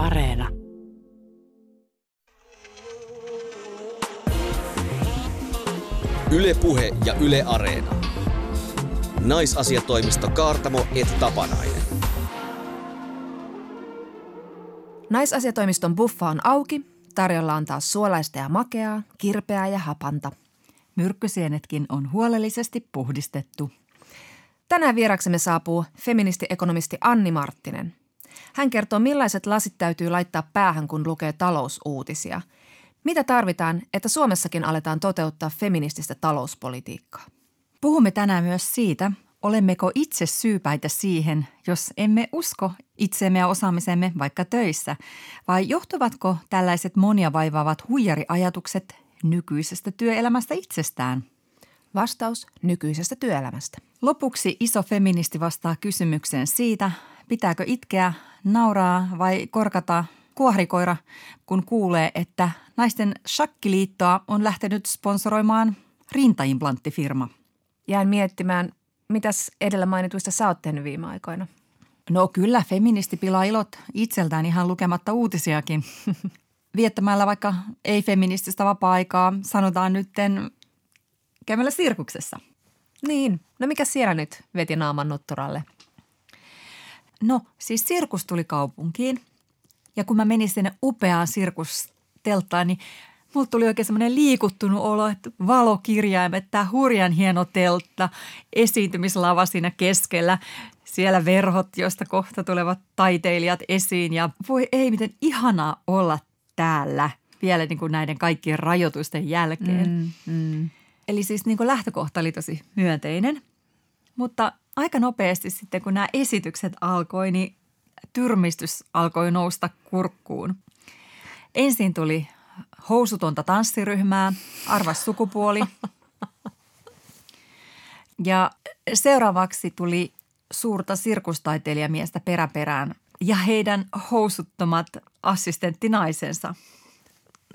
Areena. Yle Puhe ja Yle Areena. Naisasiatoimisto Kaartamo et Tapanainen. Naisasiatoimiston buffa on auki. Tarjolla on taas suolaista ja makeaa, kirpeää ja hapanta. Myrkkysienetkin on huolellisesti puhdistettu. Tänään vieraksemme saapuu feministiekonomisti Anni Marttinen. Hän kertoo, millaiset lasit täytyy laittaa päähän, kun lukee talousuutisia. Mitä tarvitaan, että Suomessakin aletaan toteuttaa feminististä talouspolitiikkaa? Puhumme tänään myös siitä, olemmeko itse syypäitä siihen, jos emme usko itseemme ja osaamisemme vaikka töissä, vai johtuvatko tällaiset monia vaivaavat huijariajatukset nykyisestä työelämästä itsestään? Vastaus nykyisestä työelämästä. Lopuksi iso feministi vastaa kysymykseen siitä, pitääkö itkeä, nauraa vai korkata kuohrikoira, kun kuulee, että naisten shakkiliittoa on lähtenyt sponsoroimaan rintaimplanttifirma. Jään miettimään, mitäs edellä mainituista sä oot tehnyt viime aikoina? No kyllä, feministi pilaa ilot itseltään ihan lukematta uutisiakin. Viettämällä vaikka ei-feminististä vapaa-aikaa, sanotaan nytten käymällä sirkuksessa. Niin, no mikä siellä nyt veti naaman nutturalle? No siis sirkus tuli kaupunkiin ja kun mä menin sinne upeaan sirkustelttaan, niin mulla tuli oikein semmoinen liikuttunut olo, että valokirjaimet, tämä hurjan hieno teltta, esiintymislava siinä keskellä, siellä verhot, joista kohta tulevat taiteilijat esiin ja voi ei, miten ihanaa olla täällä vielä niin kuin näiden kaikkien rajoitusten jälkeen. Mm, mm. Eli siis niin kuin lähtökohta oli tosi myönteinen, mutta aika nopeasti sitten kun nämä esitykset alkoi, niin tyrmistys alkoi nousta kurkkuun. Ensin tuli housutonta tanssiryhmää, arvas sukupuoli. Ja seuraavaksi tuli suurta sirkustaiteilijamiestä peräperään ja heidän housuttomat assistenttinaisensa.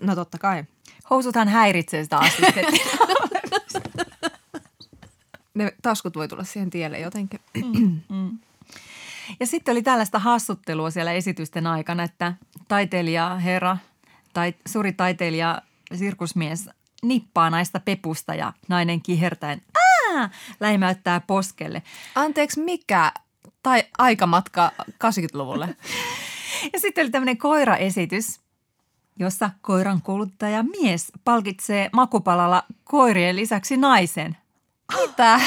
No totta kai. Housuthan häiritsee sitä assistenttia. ne taskut voi tulla siihen tielle jotenkin. Mm, mm. Ja sitten oli tällaista hassuttelua siellä esitysten aikana, että taiteilija herra tai suuri taiteilija sirkusmies nippaa naista pepusta ja nainen kihertäen ää, läimäyttää poskelle. Anteeksi, mikä tai aikamatka 80-luvulle? ja sitten oli tämmöinen koiraesitys, jossa koiran kouluttaja mies palkitsee makupalalla koirien lisäksi naisen. Mitä?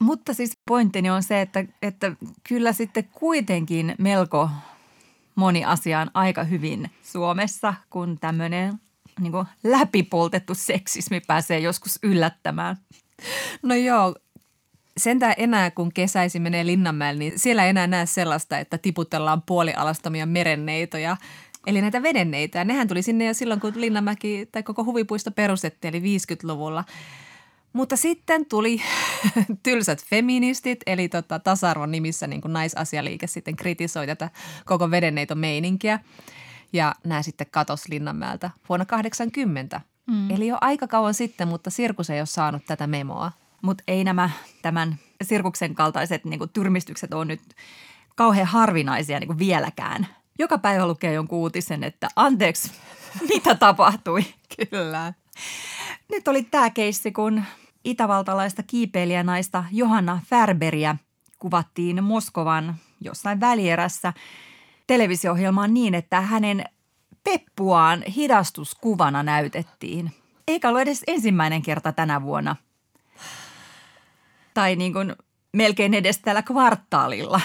Mutta siis pointtini on se, että, että kyllä sitten kuitenkin melko moni asia on aika hyvin Suomessa, kun tämmöinen niin läpipoltettu seksismi pääsee joskus yllättämään. No joo, sentään enää kun kesäisi menee Linnanmäelle, niin siellä ei enää näe sellaista, että tiputellaan puolialastomia merenneitoja. Eli näitä vedenneitä. Nehän tuli sinne jo silloin, kun Linnanmäki tai koko huvipuisto perustettiin, eli 50-luvulla. Mutta sitten tuli tylsät feministit, eli tota, tasa-arvon nimissä niin kuin naisasialiike sitten kritisoi tätä koko vedenneiton meininkiä. Ja nämä sitten katos Linnanmäeltä vuonna 80. Mm. Eli jo aika kauan sitten, mutta sirkus ei ole saanut tätä memoa. Mutta ei nämä tämän sirkuksen kaltaiset niin kuin tyrmistykset ole nyt kauhean harvinaisia niin kuin vieläkään. Joka päivä lukee jonkun uutisen, että anteeksi, mitä tapahtui? Kyllä. Nyt oli tämä keissi, kun itävaltalaista kiipeilijänaista Johanna Färberia kuvattiin Moskovan jossain välierässä televisio-ohjelmaan niin, että hänen peppuaan hidastuskuvana näytettiin. Eikä ollut edes ensimmäinen kerta tänä vuonna. Tai niin kuin melkein edes tällä kvartaalilla,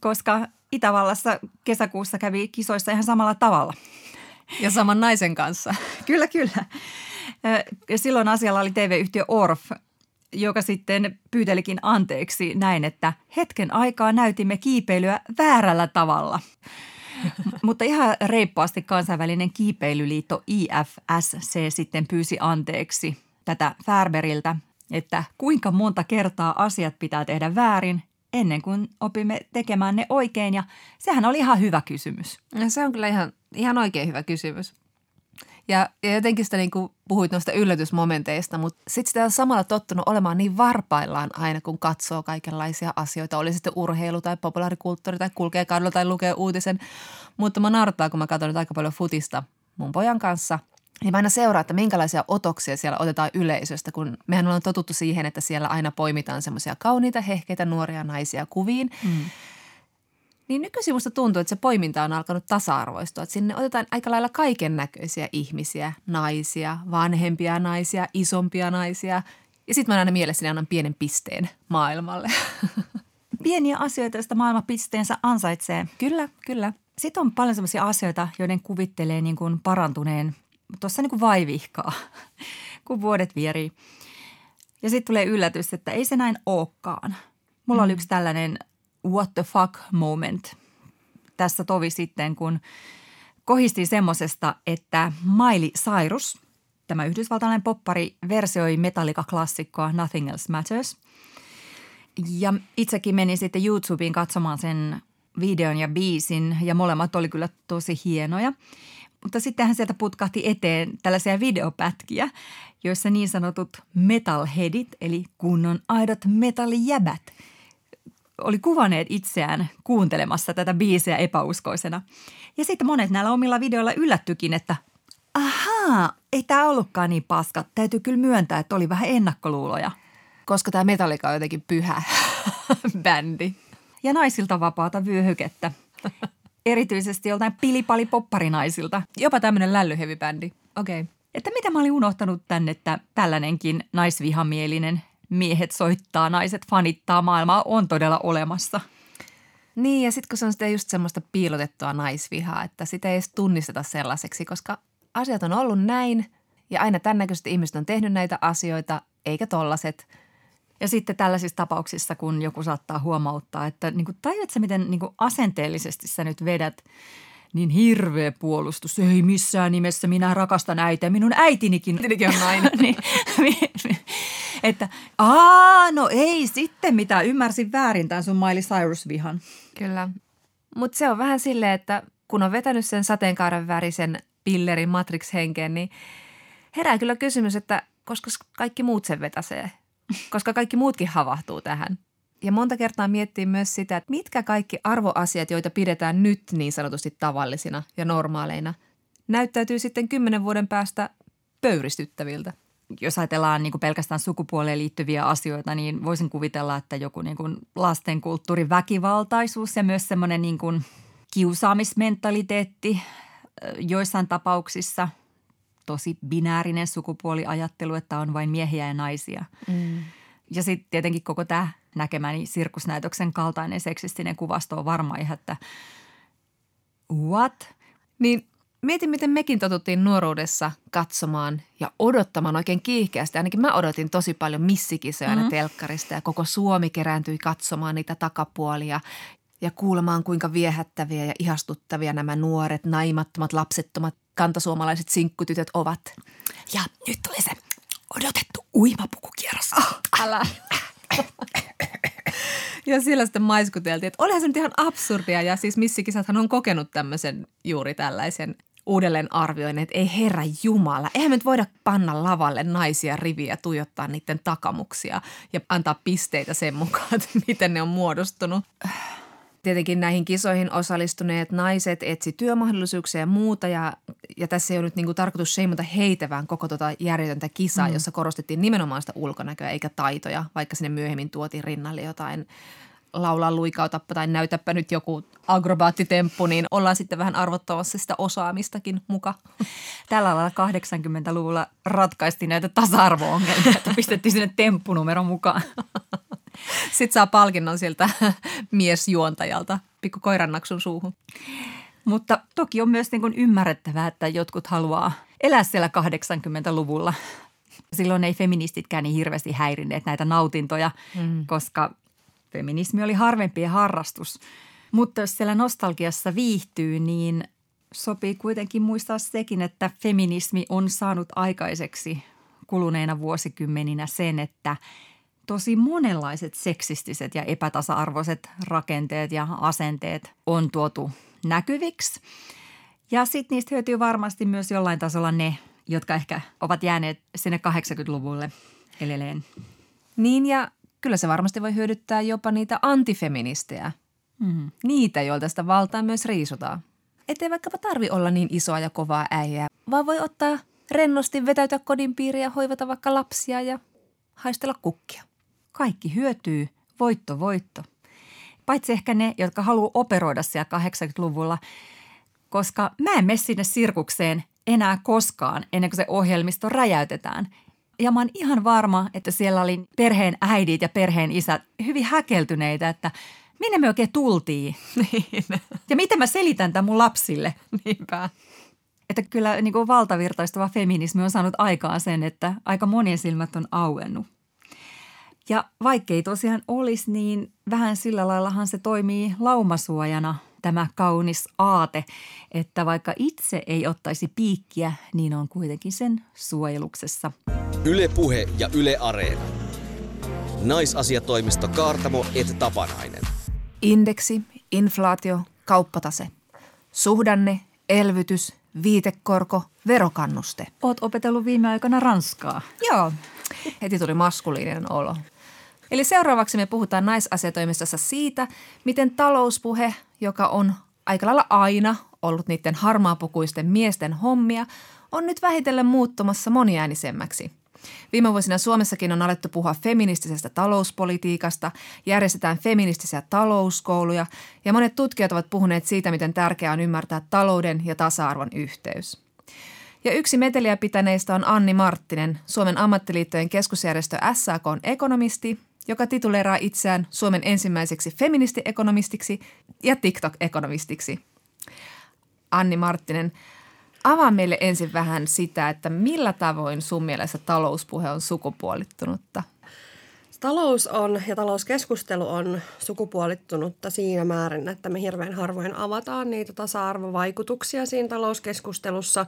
koska Itävallassa kesäkuussa kävi kisoissa ihan samalla tavalla. Ja saman naisen kanssa. kyllä, kyllä. Silloin asialla oli TV-yhtiö Orf, joka sitten pyytelikin anteeksi näin, että hetken aikaa näytimme kiipeilyä väärällä tavalla. Mutta ihan reippaasti kansainvälinen kiipeilyliitto IFSC sitten pyysi anteeksi tätä Färberiltä, että kuinka monta kertaa asiat pitää tehdä väärin ennen kuin opimme tekemään ne oikein ja sehän oli ihan hyvä kysymys. Ja se on kyllä ihan, ihan oikein hyvä kysymys. Ja, ja jotenkin sitä niin kuin puhuit noista yllätysmomenteista, mutta sitten sitä on samalla tottunut olemaan niin varpaillaan aina, kun katsoo kaikenlaisia asioita. Oli sitten urheilu tai populaarikulttuuri tai kulkee kadulla tai lukee uutisen. Mutta mä naurattaa, kun mä katson nyt aika paljon futista mun pojan kanssa – niin mä aina seuraa, että minkälaisia otoksia siellä otetaan yleisöstä, kun mehän ollaan totuttu siihen, että siellä aina poimitaan semmoisia kauniita, hehkeitä nuoria naisia kuviin. Mm. Niin nykyisin musta tuntuu, että se poiminta on alkanut tasa-arvoistua. Että sinne otetaan aika lailla kaiken näköisiä ihmisiä, naisia, vanhempia naisia, isompia naisia. Ja sitten mä aina mielessäni annan pienen pisteen maailmalle. Pieniä asioita, joista maailma pisteensä ansaitsee. Kyllä, kyllä. Sitten on paljon sellaisia asioita, joiden kuvittelee niin kuin parantuneen tuossa niin kuin vaivihkaa, kun vuodet vierii. Ja sitten tulee yllätys, että ei se näin olekaan. Mulla mm. oli yksi tällainen what the fuck moment tässä tovi sitten, kun kohisti semmosesta, että Miley Cyrus, tämä yhdysvaltalainen poppari, versioi Metallica-klassikkoa Nothing Else Matters. Ja itsekin menin sitten YouTubeen katsomaan sen videon ja biisin ja molemmat oli kyllä tosi hienoja. Mutta sittenhän sieltä putkahti eteen tällaisia videopätkiä, joissa niin sanotut metalheadit, eli kunnon aidot metallijäbät, oli kuvaneet itseään kuuntelemassa tätä biisiä epäuskoisena. Ja sitten monet näillä omilla videoilla yllättykin, että ahaa, ei tämä ollutkaan niin paska. Täytyy kyllä myöntää, että oli vähän ennakkoluuloja. Koska tämä Metallica on jotenkin pyhä bändi. Ja naisilta vapaata vyöhykettä erityisesti joltain pilipali popparinaisilta. Jopa tämmöinen lällyhevibändi. Okei. Okay. Että mitä mä olin unohtanut tänne, että tällainenkin naisvihamielinen miehet soittaa, naiset fanittaa maailmaa on todella olemassa. Niin ja sitten kun se on sitten just semmoista piilotettua naisvihaa, että sitä ei edes tunnisteta sellaiseksi, koska asiat on ollut näin ja aina tämän näköiset ihmiset on tehnyt näitä asioita, eikä tollaset – ja sitten tällaisissa tapauksissa, kun joku saattaa huomauttaa, että niin kuin, tajuatko miten niin kuin asenteellisesti sä nyt vedät niin hirveä puolustus. Ei missään nimessä, minä rakastan äitiä. Minun äitinikin, äitinikin on nainen. niin, että aa, no ei sitten mitä, ymmärsin väärin tämän sun Miley Cyrus-vihan. Kyllä, mutta se on vähän silleen, että kun on vetänyt sen sateenkaaren värisen pillerin Matrix-henkeen, niin herää kyllä kysymys, että koska kaikki muut sen vetäsee – koska kaikki muutkin havahtuu tähän. Ja monta kertaa miettii myös sitä, että mitkä kaikki arvoasiat, joita pidetään nyt niin sanotusti tavallisina ja normaaleina, näyttäytyy sitten kymmenen vuoden päästä pöyristyttäviltä. Jos ajatellaan niin pelkästään sukupuoleen liittyviä asioita, niin voisin kuvitella, että joku niin kuin lastenkulttuurin väkivaltaisuus ja myös semmoinen niin kuin kiusaamismentaliteetti joissain tapauksissa – tosi binäärinen sukupuoliajattelu, että on vain miehiä ja naisia. Mm. Ja sitten tietenkin koko tämä näkemäni sirkusnäytöksen kaltainen seksistinen kuvasto on varmaan ihan, että what? Niin mietin, miten mekin totuttiin nuoruudessa katsomaan ja odottamaan oikein kiihkeästi. Ainakin mä odotin tosi paljon missikisoja mm-hmm. telkkarista ja koko Suomi kerääntyi katsomaan niitä takapuolia ja kuulemaan, kuinka viehättäviä ja ihastuttavia nämä nuoret, naimattomat, lapsettomat kantasuomalaiset sinkkutytöt ovat. Ja nyt tulee se odotettu uimapukukierros. Oh, älä. ja siellä sitten maiskuteltiin, että olihan se nyt ihan absurdia. Ja siis missikisathan on kokenut tämmöisen juuri tällaisen uudelleen arvioin, että ei herra Jumala, eihän me nyt voida panna lavalle naisia riviä, tuijottaa niiden takamuksia ja antaa pisteitä sen mukaan, että miten ne on muodostunut. Tietenkin näihin kisoihin osallistuneet naiset etsi työmahdollisuuksia ja muuta ja, ja tässä ei ole nyt niin kuin tarkoitus sheimata heitä, vaan koko tota järjetöntä kisaa, mm. jossa korostettiin nimenomaan sitä ulkonäköä eikä taitoja, vaikka sinne myöhemmin tuotiin rinnalle jotain laulaa luikautappa tai näytäpä nyt joku agrobaattitemppu, niin ollaan sitten vähän arvottamassa sitä osaamistakin muka. Tällä lailla 80-luvulla ratkaistiin näitä tasa-arvo-ongelmia, että pistettiin sinne temppunumero mukaan. Sitten saa palkinnon siltä miesjuontajalta pikku koirannaksun suuhun. Mutta toki on myös niin kuin ymmärrettävää, että jotkut haluaa elää siellä 80-luvulla. Silloin ei feministitkään niin hirveästi häirinneet näitä nautintoja, mm. koska feminismi oli harvempi harrastus. Mutta jos siellä nostalgiassa viihtyy, niin sopii kuitenkin muistaa sekin, että feminismi on saanut aikaiseksi kuluneina vuosikymmeninä sen, että tosi monenlaiset seksistiset ja epätasa-arvoiset rakenteet ja asenteet on tuotu näkyviksi. Ja sitten niistä hyötyy varmasti myös jollain tasolla ne, jotka ehkä ovat jääneet sinne 80-luvulle edelleen. Niin ja kyllä se varmasti voi hyödyttää jopa niitä antifeministejä. Mm. Niitä, joilta sitä valtaa myös riisutaan. Ettei vaikkapa tarvi olla niin isoa ja kovaa äijää, vaan voi ottaa rennosti vetäytyä kodin piiriä ja hoivata vaikka lapsia ja haistella kukkia. Kaikki hyötyy, voitto voitto. Paitsi ehkä ne, jotka haluaa operoida siellä 80-luvulla, koska mä en mene sinne sirkukseen enää koskaan ennen kuin se ohjelmisto räjäytetään. Ja mä oon ihan varma, että siellä oli perheen äidit ja perheen isät hyvin häkeltyneitä, että minne me oikein tultiin. Niin. Ja miten mä selitän tämän mun lapsille. Niinpä. Että kyllä niin kuin valtavirtaistuva feminismi on saanut aikaan sen, että aika monien silmät on auennut. Ja vaikkei tosiaan olisi, niin vähän sillä laillahan se toimii laumasuojana tämä kaunis aate, että vaikka itse ei ottaisi piikkiä, niin on kuitenkin sen suojeluksessa. Yle Puhe ja Yle Areena. Naisasiatoimisto Kaartamo et Tapanainen. Indeksi, inflaatio, kauppatase. Suhdanne, elvytys, viitekorko, verokannuste. Oot opetellut viime aikoina ranskaa. Joo, heti tuli maskuliininen olo. Eli seuraavaksi me puhutaan naisasiatoimistossa siitä, miten talouspuhe, joka on aika lailla aina ollut niiden harmaapukuisten miesten hommia, on nyt vähitellen muuttumassa moniäänisemmäksi. Viime vuosina Suomessakin on alettu puhua feministisestä talouspolitiikasta, järjestetään feministisiä talouskouluja ja monet tutkijat ovat puhuneet siitä, miten tärkeää on ymmärtää talouden ja tasa-arvon yhteys. Ja yksi meteliä pitäneistä on Anni Marttinen, Suomen ammattiliittojen keskusjärjestö SAKn ekonomisti joka tituleeraa itseään Suomen ensimmäiseksi feministiekonomistiksi ja TikTok-ekonomistiksi. Anni Marttinen, avaa meille ensin vähän sitä, että millä tavoin sun mielestä talouspuhe on sukupuolittunutta – Talous on ja talouskeskustelu on sukupuolittunutta siinä määrin, että me hirveän harvoin avataan niitä tasa-arvovaikutuksia siinä talouskeskustelussa.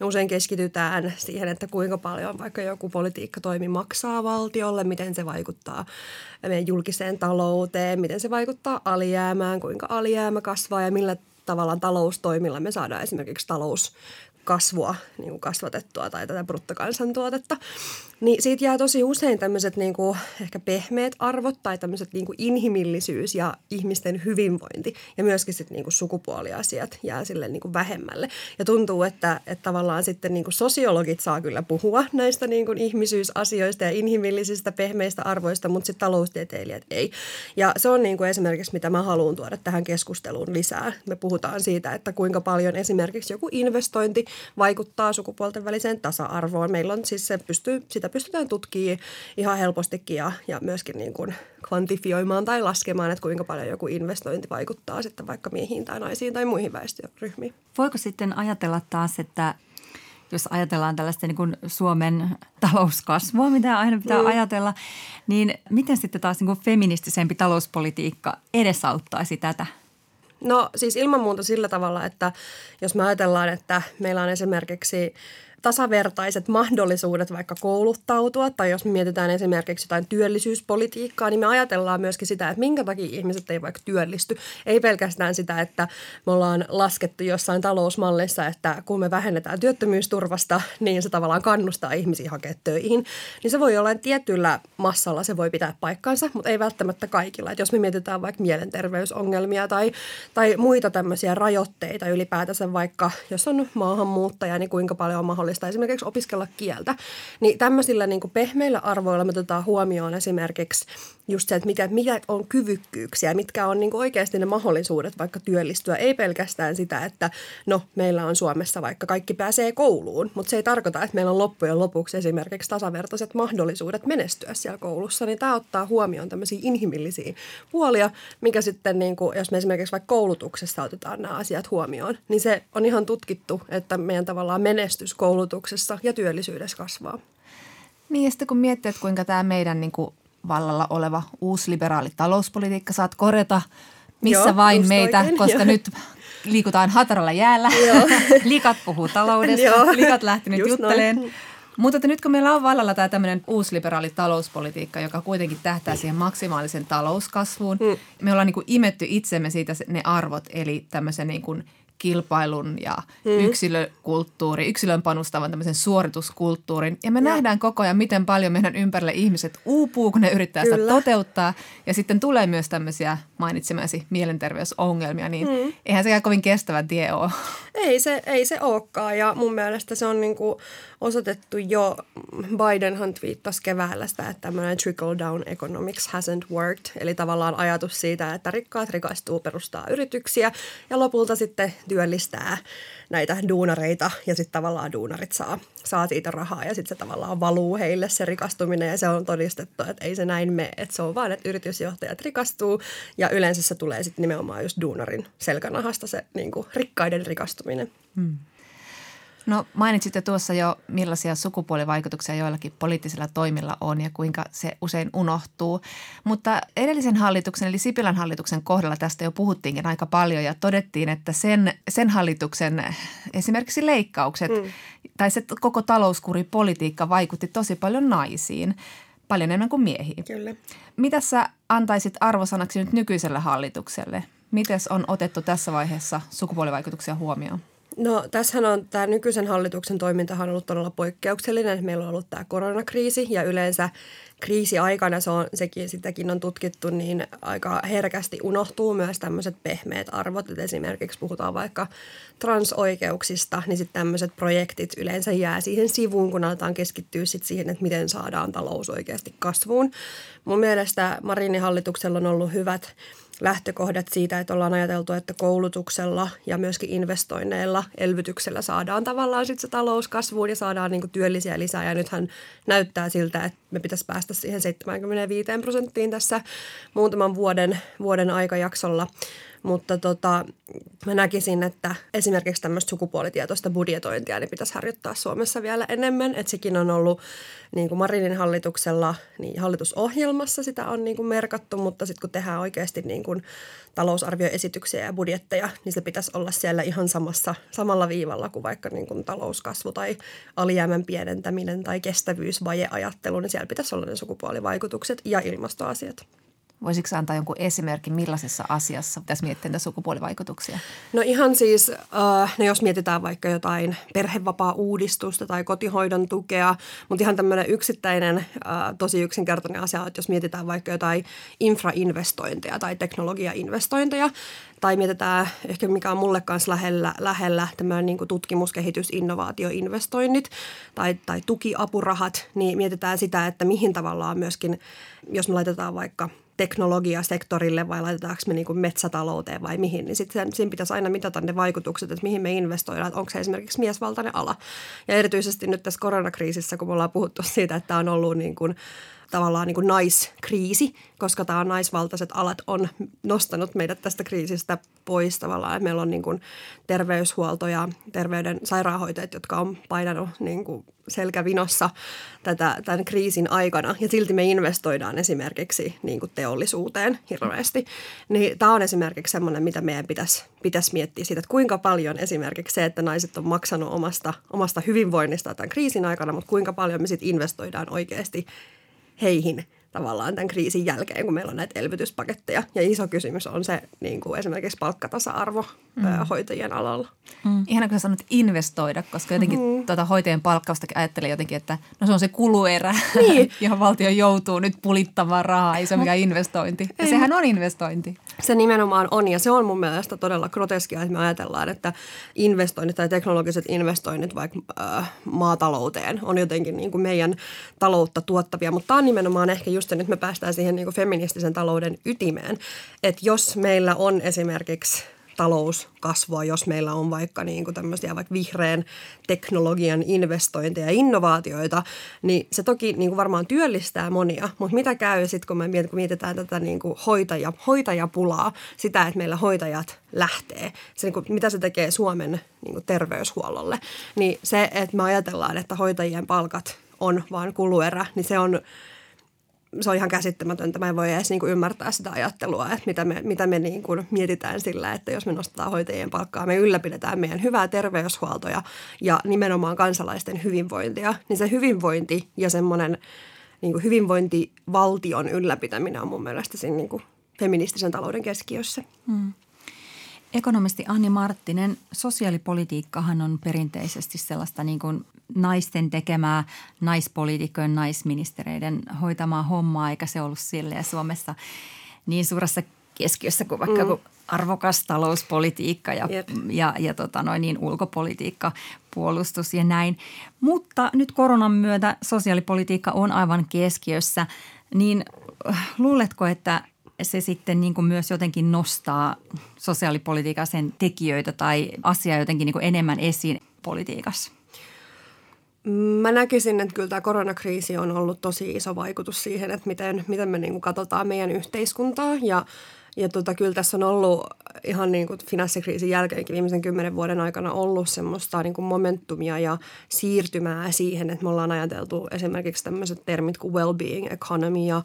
Me usein keskitytään siihen, että kuinka paljon vaikka joku politiikkatoimi maksaa valtiolle, miten se vaikuttaa meidän julkiseen talouteen, miten se vaikuttaa alijäämään, kuinka alijäämä kasvaa ja millä tavalla taloustoimilla me saadaan esimerkiksi talous kasvua niin kuin kasvatettua tai tätä bruttokansantuotetta, niin siitä jää tosi usein tämmöiset niin kuin ehkä pehmeät arvot tai tämmöiset niin kuin inhimillisyys ja ihmisten hyvinvointi ja myöskin sitten niin kuin sukupuoliasiat jää sille niin kuin vähemmälle. Ja tuntuu, että, että tavallaan sitten niin kuin sosiologit saa kyllä puhua näistä niin kuin ihmisyysasioista ja inhimillisistä pehmeistä arvoista, mutta sitten taloustieteilijät ei. Ja se on niin kuin esimerkiksi, mitä mä haluan tuoda tähän keskusteluun lisää. Me puhutaan siitä, että kuinka paljon esimerkiksi joku investointi vaikuttaa sukupuolten väliseen tasa-arvoon. Meillä on siis se pystyy, sitä pystytään tutkimaan ihan helpostikin ja, ja myöskin niin kuin kvantifioimaan tai laskemaan, että kuinka paljon joku investointi vaikuttaa sitten vaikka miehiin tai naisiin tai muihin väestöryhmiin. Voiko sitten ajatella taas, että jos ajatellaan tällaista niin kuin Suomen talouskasvua, mitä aina pitää mm. ajatella, niin miten sitten taas niin kuin feministisempi talouspolitiikka edesauttaisi tätä? No siis ilman muuta sillä tavalla, että jos me ajatellaan, että meillä on esimerkiksi – tasavertaiset mahdollisuudet vaikka kouluttautua tai jos me mietitään esimerkiksi jotain työllisyyspolitiikkaa, niin me ajatellaan myöskin sitä, että minkä takia ihmiset ei vaikka työllisty. Ei pelkästään sitä, että me ollaan laskettu jossain talousmallissa, että kun me vähennetään työttömyysturvasta, niin se tavallaan kannustaa ihmisiä hakea töihin. Niin se voi olla tietyllä massalla, se voi pitää paikkansa, mutta ei välttämättä kaikilla. Et jos me mietitään vaikka mielenterveysongelmia tai, tai muita tämmöisiä rajoitteita ylipäätänsä vaikka, jos on maahanmuuttaja, niin kuinka paljon on mahdollista mahdollista esimerkiksi opiskella kieltä. Niin tämmöisillä niin kuin pehmeillä arvoilla me otetaan huomioon esimerkiksi just se, että mikä, mikä on kyvykkyyksiä, mitkä on niin oikeasti ne mahdollisuudet vaikka työllistyä. Ei pelkästään sitä, että no meillä on Suomessa vaikka kaikki pääsee kouluun, mutta se ei tarkoita, että meillä on loppujen lopuksi esimerkiksi tasavertaiset mahdollisuudet menestyä siellä koulussa. Niin tämä ottaa huomioon tämmöisiä inhimillisiä puolia, mikä sitten niin kuin, jos me esimerkiksi vaikka koulutuksessa otetaan nämä asiat huomioon, niin se on ihan tutkittu, että meidän tavallaan menestys koulutuksessa ja työllisyydessä kasvaa. Niin ja sitten kun miettii, että kuinka tämä meidän niin kuin vallalla oleva uusliberaali talouspolitiikka saat korjata missä Joo, vain meitä, oikein, koska jo. nyt liikutaan hataralla jäällä. Likat puhuu taloudesta, Joo. likat lähtenyt jutteleen. Mutta että nyt kun meillä on vallalla tämä tämmöinen uusliberaali talouspolitiikka, joka kuitenkin tähtää siihen maksimaalisen talouskasvuun, mm. me ollaan niin kuin imetty itsemme siitä ne arvot, eli tämmöisen niin kuin kilpailun ja mm. yksilökulttuuri, yksilön panostavan tämmöisen suorituskulttuurin. Ja me ja. nähdään koko ajan, miten paljon meidän ympärille ihmiset uupuu, kun ne yrittää Kyllä. sitä toteuttaa. Ja sitten tulee myös tämmöisiä mainitsemasi mielenterveysongelmia, niin mm. eihän sekään kovin kestävä tie ole. Ei se, ei se olekaan ja mun mielestä se on niinku osoitettu jo, Bidenhan twiittasi keväällä sitä, että tämmöinen trickle down economics hasn't worked. Eli tavallaan ajatus siitä, että rikkaat rikastuu perustaa yrityksiä ja lopulta sitten työllistää näitä duunareita ja sitten tavallaan duunarit saa, saa siitä rahaa ja sitten se tavallaan valuu heille se rikastuminen ja se on todistettu, että ei se näin mene, että se on vaan, että yritysjohtajat rikastuu ja yleensä se tulee sitten nimenomaan just duunarin selkänahasta se niin rikkaiden rikastuminen. Hmm. No mainitsitte tuossa jo, millaisia sukupuolivaikutuksia joillakin poliittisilla toimilla on ja kuinka se usein unohtuu. Mutta edellisen hallituksen eli Sipilän hallituksen kohdalla tästä jo puhuttiinkin aika paljon ja todettiin, että sen, sen hallituksen esimerkiksi leikkaukset mm. tai se koko talouskuripolitiikka vaikutti tosi paljon naisiin paljon enemmän kuin miehiin. Kyllä. Mitä sä antaisit arvosanaksi nyt nykyiselle hallitukselle? Miten on otettu tässä vaiheessa sukupuolivaikutuksia huomioon? No tässähän on tämä nykyisen hallituksen toimintahan on ollut todella poikkeuksellinen. Meillä on ollut tämä koronakriisi ja yleensä kriisiaikana se on, sekin, sitäkin on tutkittu, niin aika herkästi unohtuu myös tämmöiset pehmeät arvot. Et esimerkiksi puhutaan vaikka transoikeuksista, niin sitten tämmöiset projektit yleensä jää siihen sivuun, kun aletaan keskittyä sit siihen, että miten saadaan talous oikeasti kasvuun. Mun mielestä Marinin hallituksella on ollut hyvät lähtökohdat siitä, että ollaan ajateltu, että koulutuksella ja myöskin investoinneilla, elvytyksellä saadaan tavallaan sitten se talous kasvuun ja saadaan niin työllisiä lisää. Ja nythän näyttää siltä, että me pitäisi päästä siihen 75 prosenttiin tässä muutaman vuoden, vuoden aikajaksolla. Mutta tota, mä näkisin, että esimerkiksi tämmöistä sukupuolitietoista budjetointia niin pitäisi harjoittaa Suomessa vielä enemmän. Että sekin on ollut niin kuin Marinin hallituksella, niin hallitusohjelmassa sitä on niin kuin merkattu, mutta sitten kun tehdään oikeasti niin kuin talousarvioesityksiä ja budjetteja, niin se pitäisi olla siellä ihan samassa, samalla viivalla kuin vaikka niin kuin talouskasvu tai alijäämän pienentäminen tai kestävyysvajeajattelu, niin siellä pitäisi olla ne sukupuolivaikutukset ja ilmastoasiat. Voisitko antaa jonkun esimerkin, millaisessa asiassa tässä miettiä näitä sukupuolivaikutuksia? No ihan siis, äh, no jos mietitään vaikka jotain perhevapaa-uudistusta tai kotihoidon tukea, mutta ihan tämmöinen yksittäinen, äh, tosi yksinkertainen asia, että jos mietitään vaikka jotain infrainvestointeja tai teknologiainvestointeja, tai mietitään ehkä mikä on mulle kanssa lähellä, lähellä tämmöinen niin tutkimus, kehitys, innovaatioinvestoinnit tai, tai tukiapurahat, niin mietitään sitä, että mihin tavallaan myöskin, jos me laitetaan vaikka teknologiasektorille vai laitetaanko me niin metsätalouteen vai mihin, niin sitten siinä pitäisi aina mitata ne vaikutukset, että mihin me investoidaan, että onko se esimerkiksi miesvaltainen ala. Ja erityisesti nyt tässä koronakriisissä, kun me ollaan puhuttu siitä, että on ollut niin kuin tavallaan niin kuin naiskriisi, koska tämä naisvaltaiset alat on nostanut meidät tästä kriisistä pois tavallaan. Meillä on niin kuin terveyshuolto ja terveyden sairaanhoitajat, jotka on painanut niin kuin selkävinossa tätä, tämän kriisin aikana ja silti me investoidaan esimerkiksi niin kuin teollisuuteen hirveästi. Niin tämä on esimerkiksi semmoinen, mitä meidän pitäisi, pitäisi miettiä siitä, että kuinka paljon esimerkiksi se, että naiset on maksanut omasta, omasta hyvinvoinnista tämän kriisin aikana, mutta kuinka paljon me sitten investoidaan oikeasti heihin tavallaan tämän kriisin jälkeen, kun meillä on näitä elvytyspaketteja. Ja iso kysymys on se niin kuin esimerkiksi palkkatasa-arvo mm. hoitajien alalla. Mm. Ihan kun sanot investoida, koska jotenkin mm. tuota hoitajien palkkausta ajattelee jotenkin, että no se on se kuluerä, niin. johon valtio joutuu nyt pulittamaan rahaa, ei se ole mikään investointi. Ja sehän on investointi. Se nimenomaan on ja se on mun mielestä todella groteskia, että me ajatellaan, että investoinnit tai teknologiset investoinnit vaikka äh, maatalouteen on jotenkin niin kuin meidän taloutta tuottavia, mutta tämä on nimenomaan ehkä just se, nyt me päästään siihen niin kuin feministisen talouden ytimeen, että jos meillä on esimerkiksi talouskasvua, jos meillä on vaikka niin kuin tämmöisiä vaikka vihreän teknologian investointeja ja innovaatioita, niin se toki niin kuin varmaan työllistää monia, mutta mitä käy sitten, kun me mietitään tätä niin kuin hoitaja, hoitajapulaa, sitä, että meillä hoitajat lähtee, se, niin kuin, mitä se tekee Suomen niin kuin terveyshuollolle, niin se, että me ajatellaan, että hoitajien palkat on vain kuluerä, niin se on se on ihan käsittämätöntä. Mä en voi edes niin kuin ymmärtää sitä ajattelua, että mitä me, mitä me niin kuin mietitään sillä, että jos me nostetaan hoitajien palkkaa, me ylläpidetään meidän hyvää terveyshuoltoa ja nimenomaan kansalaisten hyvinvointia, niin se hyvinvointi ja semmoinen niin kuin hyvinvointivaltion ylläpitäminen on mun mielestä siinä niin kuin feministisen talouden keskiössä. Hmm. Ekonomisti Anni Marttinen, sosiaalipolitiikkahan on perinteisesti sellaista niin kuin naisten tekemää naispoliitikkojen, naisministereiden hoitamaa hommaa, eikä se ollut silleen Suomessa niin suuressa keskiössä kuin vaikka mm. arvokas talouspolitiikka ja, yep. ja, ja tota noin, niin ulkopolitiikka, puolustus ja näin. Mutta nyt koronan myötä sosiaalipolitiikka on aivan keskiössä, niin äh, luuletko, että se sitten niin kuin myös jotenkin nostaa sosiaalipolitiikan sen tekijöitä tai asiaa jotenkin niin kuin enemmän esiin politiikassa? Mä näkisin, että kyllä tämä koronakriisi on ollut tosi iso vaikutus siihen, että miten, miten me niin kuin katsotaan meidän yhteiskuntaa ja ja tota, kyllä tässä on ollut ihan niin kuin finanssikriisin jälkeenkin viimeisen kymmenen vuoden aikana ollut semmoista niin kuin momentumia ja siirtymää siihen, että me ollaan ajateltu esimerkiksi tämmöiset termit kuin well-being economy ja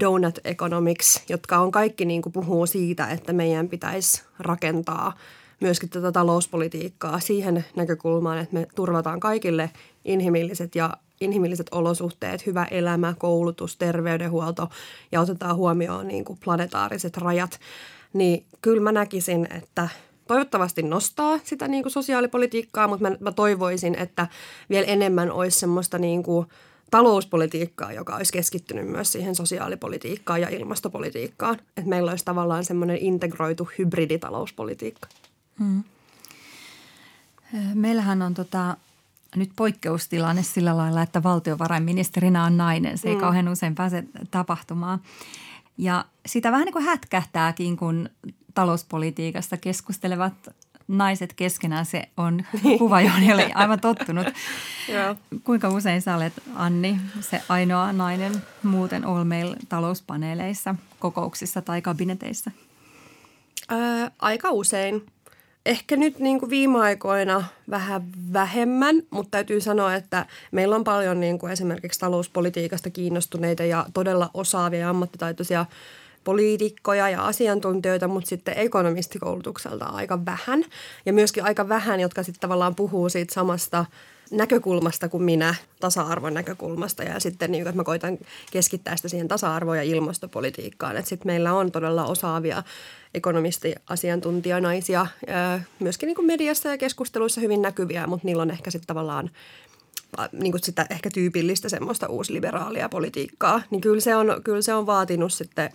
donut economics, jotka on kaikki niin kuin puhuu siitä, että meidän pitäisi rakentaa myöskin tätä talouspolitiikkaa siihen näkökulmaan, että me turvataan kaikille inhimilliset ja inhimilliset olosuhteet, hyvä elämä, koulutus, terveydenhuolto ja otetaan huomioon niin kuin planetaariset rajat, niin kyllä mä näkisin, että toivottavasti nostaa sitä niin kuin sosiaalipolitiikkaa, mutta mä, mä toivoisin, että vielä enemmän olisi semmoista niin kuin talouspolitiikkaa, joka olisi keskittynyt myös siihen sosiaalipolitiikkaan ja ilmastopolitiikkaan. Että meillä olisi tavallaan semmoinen integroitu hybriditalouspolitiikka. Hmm. Meillähän on tota, nyt poikkeustilanne sillä lailla, että valtiovarainministerinä on nainen. Se ei mm. kauhean usein pääse tapahtumaan. Ja sitä vähän niin kuin hätkähtääkin, kun talouspolitiikasta keskustelevat naiset keskenään. Se on kuva, johon ei ole aivan tottunut. Kuinka usein sä olet, Anni, se ainoa nainen muuten All Mail talouspaneeleissa, kokouksissa tai kabineteissa? Ää, aika usein ehkä nyt niin kuin viime aikoina vähän vähemmän, mutta täytyy sanoa, että meillä on paljon niin kuin esimerkiksi talouspolitiikasta kiinnostuneita ja todella osaavia ja ammattitaitoisia poliitikkoja ja asiantuntijoita, mutta sitten ekonomistikoulutukselta aika vähän. Ja myöskin aika vähän, jotka sitten tavallaan puhuu siitä samasta – näkökulmasta kuin minä, tasa-arvon näkökulmasta. Ja sitten niin, että mä koitan keskittää sitä siihen tasa-arvo- ja ilmastopolitiikkaan. Että sitten meillä on todella osaavia ekonomisti-asiantuntijanaisia, myöskin niin kuin mediassa ja keskusteluissa hyvin näkyviä, mutta niillä on ehkä sitten tavallaan niin kuin sitä ehkä tyypillistä semmoista uusliberaalia politiikkaa. Niin kyllä se on, kyllä se on vaatinut sitten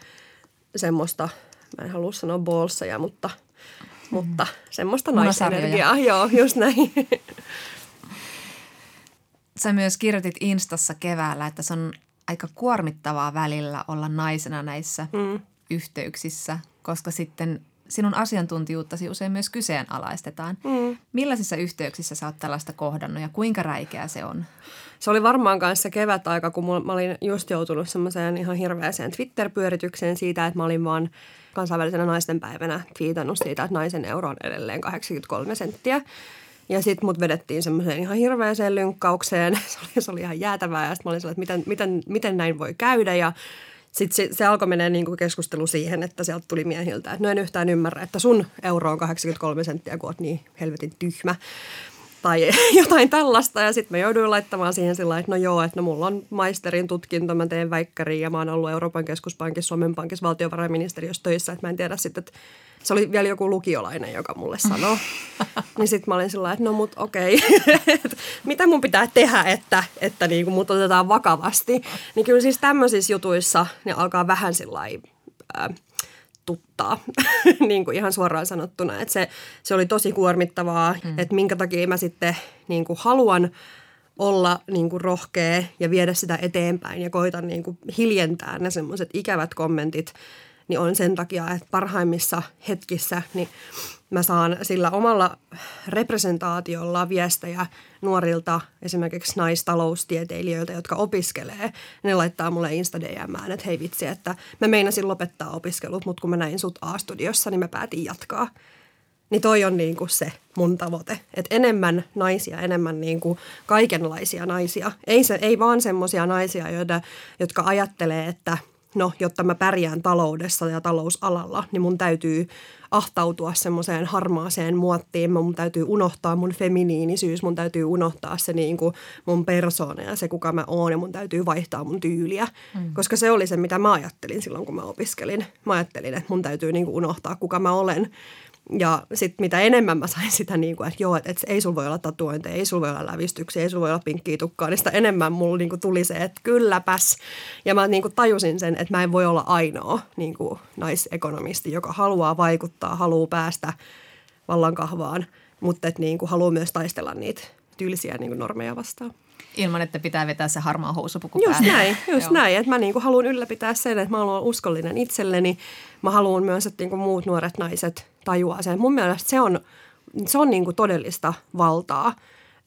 semmoista, mä en halua sanoa bolseja, mutta, mm. mutta semmoista naisenergiaa. Joo, just näin. Sä myös kirjoitit Instassa keväällä, että se on aika kuormittavaa välillä olla naisena näissä mm. yhteyksissä, koska sitten sinun asiantuntijuuttasi usein myös kyseenalaistetaan. Mm. Millaisissa yhteyksissä sä oot tällaista kohdannut ja kuinka räikeä se on? Se oli varmaan kanssa kevät-aika, kun mä olin just joutunut semmoiseen ihan hirveäseen Twitter-pyöritykseen siitä, että mä olin vaan kansainvälisenä naistenpäivänä twiitannut siitä, että naisen euro on edelleen 83 senttiä. Ja sitten mut vedettiin semmoiseen ihan hirveäseen lynkkaukseen. Se oli, se oli ihan jäätävää ja sitten mä olin sellainen, että miten, miten, miten näin voi käydä ja sitten se, se alkoi mennä niin kuin keskustelu siihen, että sieltä tuli miehiltä, että no en yhtään ymmärrä, että sun euro on 83 senttiä, kun oot niin helvetin tyhmä tai jotain tällaista. Ja sitten mä jouduin laittamaan siihen sillä että no joo, että no mulla on maisterin tutkinto, mä teen väikkäriin ja mä oon ollut Euroopan keskuspankissa, Suomen pankissa, valtiovarainministeriössä töissä. Että mä en tiedä sitten, että se oli vielä joku lukiolainen, joka mulle sanoi. niin sitten mä olin sillä että no mut okei, okay. mitä mun pitää tehdä, että, että niin kuin mut otetaan vakavasti. Niin kyllä siis tämmöisissä jutuissa ne alkaa vähän sillä tuttaa, niin kuin ihan suoraan sanottuna. Että se, se oli tosi kuormittavaa, mm. että minkä takia mä sitten niin kuin haluan olla niin kuin rohkea ja viedä sitä eteenpäin ja koitan niin kuin hiljentää ne semmoiset ikävät kommentit – niin on sen takia, että parhaimmissa hetkissä niin mä saan sillä omalla representaatiolla viestejä nuorilta esimerkiksi naistaloustieteilijöiltä, jotka opiskelee. Ne laittaa mulle insta DMään, että hei vitsi, että mä meinasin lopettaa opiskelut, mutta kun mä näin sut A-studiossa, niin mä päätin jatkaa. Niin toi on niin kuin se mun tavoite. Että enemmän naisia, enemmän niin kuin kaikenlaisia naisia. Ei, se, ei vaan semmoisia naisia, joita, jotka ajattelee, että – no, jotta mä pärjään taloudessa ja talousalalla, niin mun täytyy ahtautua semmoiseen harmaaseen muottiin. Mun täytyy unohtaa mun feminiinisyys, mun täytyy unohtaa se niin kuin mun persoona ja se, kuka mä oon ja mun täytyy vaihtaa mun tyyliä. Mm. Koska se oli se, mitä mä ajattelin silloin, kun mä opiskelin. Mä ajattelin, että mun täytyy niin kuin unohtaa, kuka mä olen Ja sitten mitä enemmän mä sain sitä, niin kuin, että joo, että, että ei sulla voi olla tatuointeja, ei sulla voi olla lävistyksiä, ei sulla voi olla pinkkiä tukkaa, niin sitä enemmän mulla niin kuin tuli se, että kylläpäs. Ja mä niin kuin tajusin sen, että mä en voi olla ainoa niin kuin naisekonomisti, joka haluaa vaikuttaa, haluaa päästä vallankahvaan, mutta että niin kuin haluaa myös taistella niitä tyylisiä niin kuin normeja vastaan. Ilman, että pitää vetää se harmaa housupuku Just päälle. näin, just Joo. näin. Että mä niinku haluan ylläpitää sen, että mä haluan uskollinen itselleni. Mä haluan myös, että niinku muut nuoret naiset tajuaa sen. Mun mielestä se on, se on niinku todellista valtaa,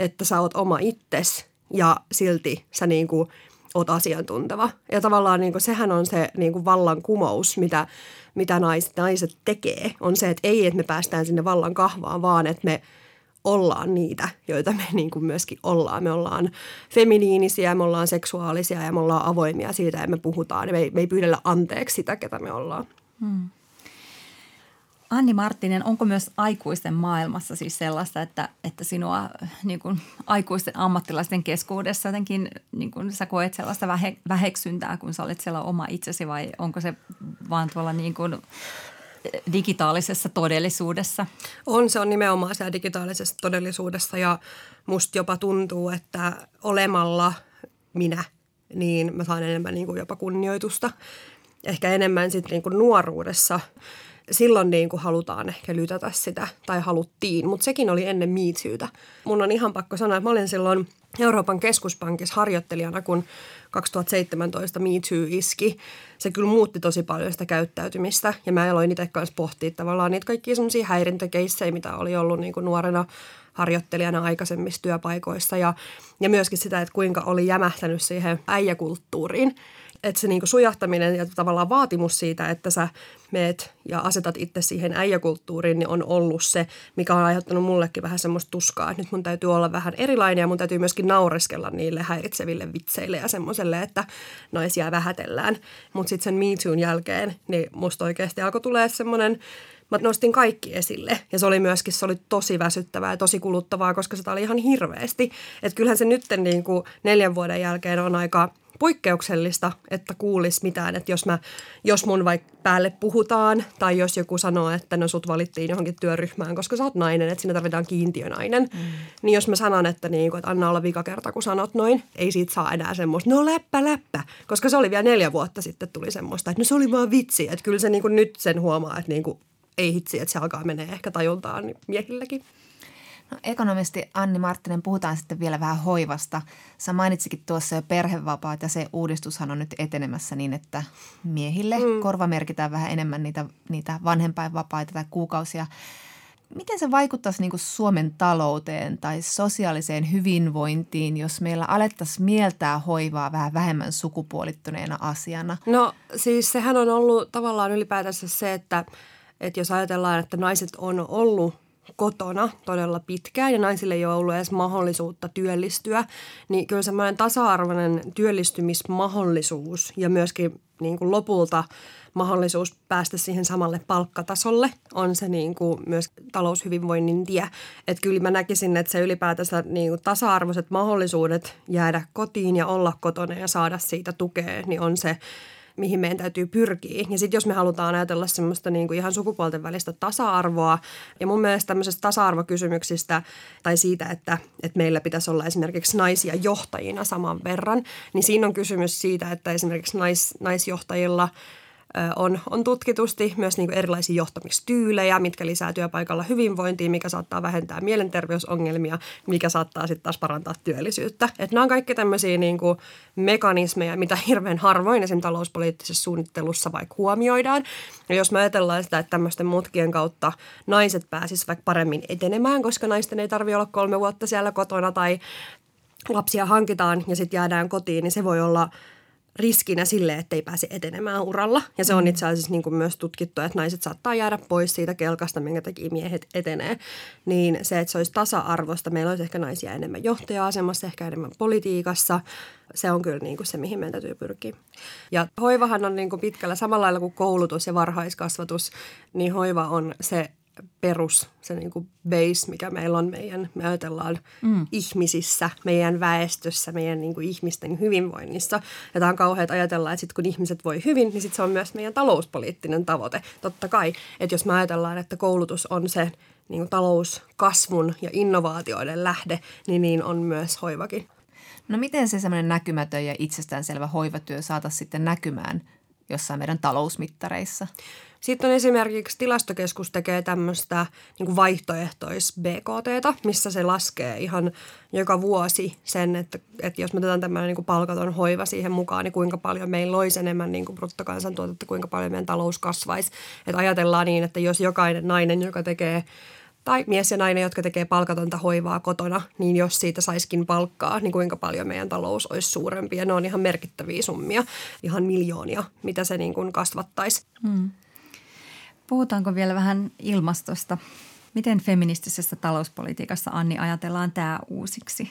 että sä oot oma itses ja silti sä niinku oot asiantunteva. Ja tavallaan niinku sehän on se niinku vallankumous, mitä, mitä naiset, naiset tekee. On se, että ei, että me päästään sinne vallan kahvaan, vaan että me ollaan niitä, joita me niin kuin myöskin ollaan. Me ollaan feminiinisiä, me ollaan seksuaalisia ja me ollaan avoimia siitä ja me puhutaan. Me ei, me ei pyydellä anteeksi sitä, ketä me ollaan. Anni Marttinen, onko myös aikuisten maailmassa siis sellaista, että, että sinua niin kuin aikuisten ammattilaisten keskuudessa jotenkin niin kuin sä koet sellaista vähe, väheksyntää, kun sä olet siellä oma itsesi vai onko se vaan tuolla niin kuin digitaalisessa todellisuudessa? On, se on nimenomaan siellä digitaalisessa todellisuudessa ja musta jopa tuntuu, että olemalla minä, niin mä saan enemmän niin kuin jopa kunnioitusta. Ehkä enemmän sitten niin kuin nuoruudessa. Silloin niin kuin halutaan ehkä lytätä sitä, tai haluttiin, mutta sekin oli ennen miitsyytä. Mun on ihan pakko sanoa, että mä olin silloin Euroopan keskuspankissa harjoittelijana, kun 2017 Me Too iski. Se kyllä muutti tosi paljon sitä käyttäytymistä ja mä aloin itse kanssa pohtia tavallaan niitä kaikkia semmoisia häirintäkeissejä, mitä oli ollut niin kuin nuorena harjoittelijana aikaisemmissa työpaikoissa ja, ja myöskin sitä, että kuinka oli jämähtänyt siihen äijäkulttuuriin. Että se niinku sujahtaminen ja tavallaan vaatimus siitä, että sä meet ja asetat itse siihen äijäkulttuuriin, niin on ollut se, mikä on aiheuttanut mullekin vähän semmoista tuskaa, että nyt mun täytyy olla vähän erilainen ja mun täytyy myöskin naureskella niille häiritseville vitseille ja semmoiselle, että naisia vähätellään. Mutta sitten sen Me Toon jälkeen, niin musta oikeasti alkoi tulee semmoinen mä nostin kaikki esille. Ja se oli myöskin, se oli tosi väsyttävää ja tosi kuluttavaa, koska sitä oli ihan hirveästi. Että kyllähän se nyt niin kuin neljän vuoden jälkeen on aika poikkeuksellista, että kuulisi mitään, että jos, mä, jos mun vaikka päälle puhutaan tai jos joku sanoo, että no sut valittiin johonkin työryhmään, koska sä oot nainen, että siinä tarvitaan kiintiönainen, mm. niin jos mä sanon, että, niin kuin, että anna olla vika kerta, kun sanot noin, ei siitä saa enää semmoista, no läppä, läppä, koska se oli vielä neljä vuotta sitten tuli semmoista, että no se oli vaan vitsi, että kyllä se niin kuin nyt sen huomaa, että niin kuin, ei hitsi, että se alkaa menee ehkä tajuntaan miehilläkin. No, ekonomisti Anni Marttinen, puhutaan sitten vielä vähän hoivasta. Sä mainitsikin tuossa jo perhevapaat ja se uudistushan on nyt etenemässä niin, että miehille mm. korvamerkitään vähän enemmän niitä, niitä vanhempainvapaita tai kuukausia. Miten se vaikuttaisi niin kuin Suomen talouteen tai sosiaaliseen hyvinvointiin, jos meillä alettaisiin mieltää hoivaa vähän vähemmän sukupuolittuneena asiana? No siis sehän on ollut tavallaan ylipäätänsä se, että, että jos ajatellaan, että naiset on ollut kotona todella pitkään ja naisille ei ole ollut edes mahdollisuutta työllistyä, niin kyllä semmoinen tasa-arvoinen työllistymismahdollisuus ja myöskin niin kuin lopulta mahdollisuus päästä siihen samalle palkkatasolle on se niin kuin myös taloushyvinvoinnin tie. Että kyllä mä näkisin, että se ylipäätänsä niin kuin tasa-arvoiset mahdollisuudet jäädä kotiin ja olla kotona ja saada siitä tukea, niin on se mihin meidän täytyy pyrkiä. Ja sitten jos me halutaan ajatella semmoista niin kuin ihan sukupuolten välistä tasa-arvoa, ja mun mielestä tämmöisestä tasa-arvokysymyksistä tai siitä, että, että meillä pitäisi olla esimerkiksi naisia johtajina saman verran, niin siinä on kysymys siitä, että esimerkiksi nais, naisjohtajilla – on, on tutkitusti myös niin kuin erilaisia johtamistyylejä, mitkä lisää työpaikalla hyvinvointia, mikä saattaa vähentää mielenterveysongelmia, mikä saattaa sitten taas parantaa työllisyyttä. Et nämä on kaikki tämmöisiä niin kuin mekanismeja, mitä hirveän harvoin esim. talouspoliittisessa suunnittelussa vaikka huomioidaan. Ja jos me ajatellaan sitä, että tämmöisten mutkien kautta naiset pääsisivät vaikka paremmin etenemään, koska naisten ei tarvitse olla kolme vuotta siellä kotona tai lapsia hankitaan ja sitten jäädään kotiin, niin se voi olla – riskinä sille, että ei pääse etenemään uralla. Ja se on itse asiassa niin kuin myös tutkittu, että naiset saattaa jäädä pois siitä kelkasta, minkä takia miehet etenee. Niin se, että se olisi tasa-arvosta, meillä olisi ehkä naisia enemmän johtaja-asemassa, ehkä enemmän politiikassa. Se on kyllä niin kuin se, mihin meidän täytyy pyrkiä. Ja hoivahan on niin kuin pitkällä samalla lailla kuin koulutus ja varhaiskasvatus, niin hoiva on se perus, se niin kuin base, mikä meillä on meidän, me ajatellaan mm. ihmisissä, meidän väestössä, meidän niin kuin ihmisten hyvinvoinnissa. Ja tämä on kauheat ajatella, että sit kun ihmiset voi hyvin, niin sit se on myös meidän talouspoliittinen tavoite. Totta kai, että jos me ajatellaan, että koulutus on se niin kuin talouskasvun ja innovaatioiden lähde, niin niin on myös hoivakin. No miten se semmoinen näkymätön ja itsestäänselvä hoivatyö saataisiin sitten näkymään jossain meidän talousmittareissa? Sitten on esimerkiksi tilastokeskus tekee tämmöistä niin vaihtoehtois BKT, missä se laskee ihan joka vuosi sen, että, että jos me otetaan tämmöinen niin palkaton hoiva siihen mukaan, niin kuinka paljon meillä olisi enemmän niin kuin bruttokansantuotetta, kuinka paljon meidän talous kasvaisi. Että ajatellaan niin, että jos jokainen nainen, joka tekee tai mies ja nainen, jotka tekee palkatonta hoivaa kotona, niin jos siitä saiskin palkkaa, niin kuinka paljon meidän talous olisi suurempi. Ja ne on ihan merkittäviä summia, ihan miljoonia, mitä se niin kuin kasvattaisi. Hmm. Puhutaanko vielä vähän ilmastosta? Miten feministisessä talouspolitiikassa, Anni, ajatellaan tämä uusiksi?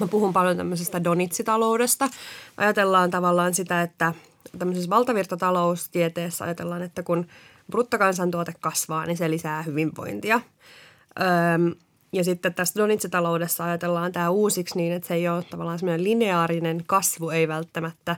Mä puhun paljon tämmöisestä donitsitaloudesta. Ajatellaan tavallaan sitä, että tämmöisessä valtavirtataloustieteessä ajatellaan, että kun bruttokansantuote kasvaa, niin se lisää hyvinvointia. Öm, ja sitten tässä donitsitaloudessa ajatellaan tämä uusiksi niin, että se ei ole tavallaan semmoinen lineaarinen kasvu, ei välttämättä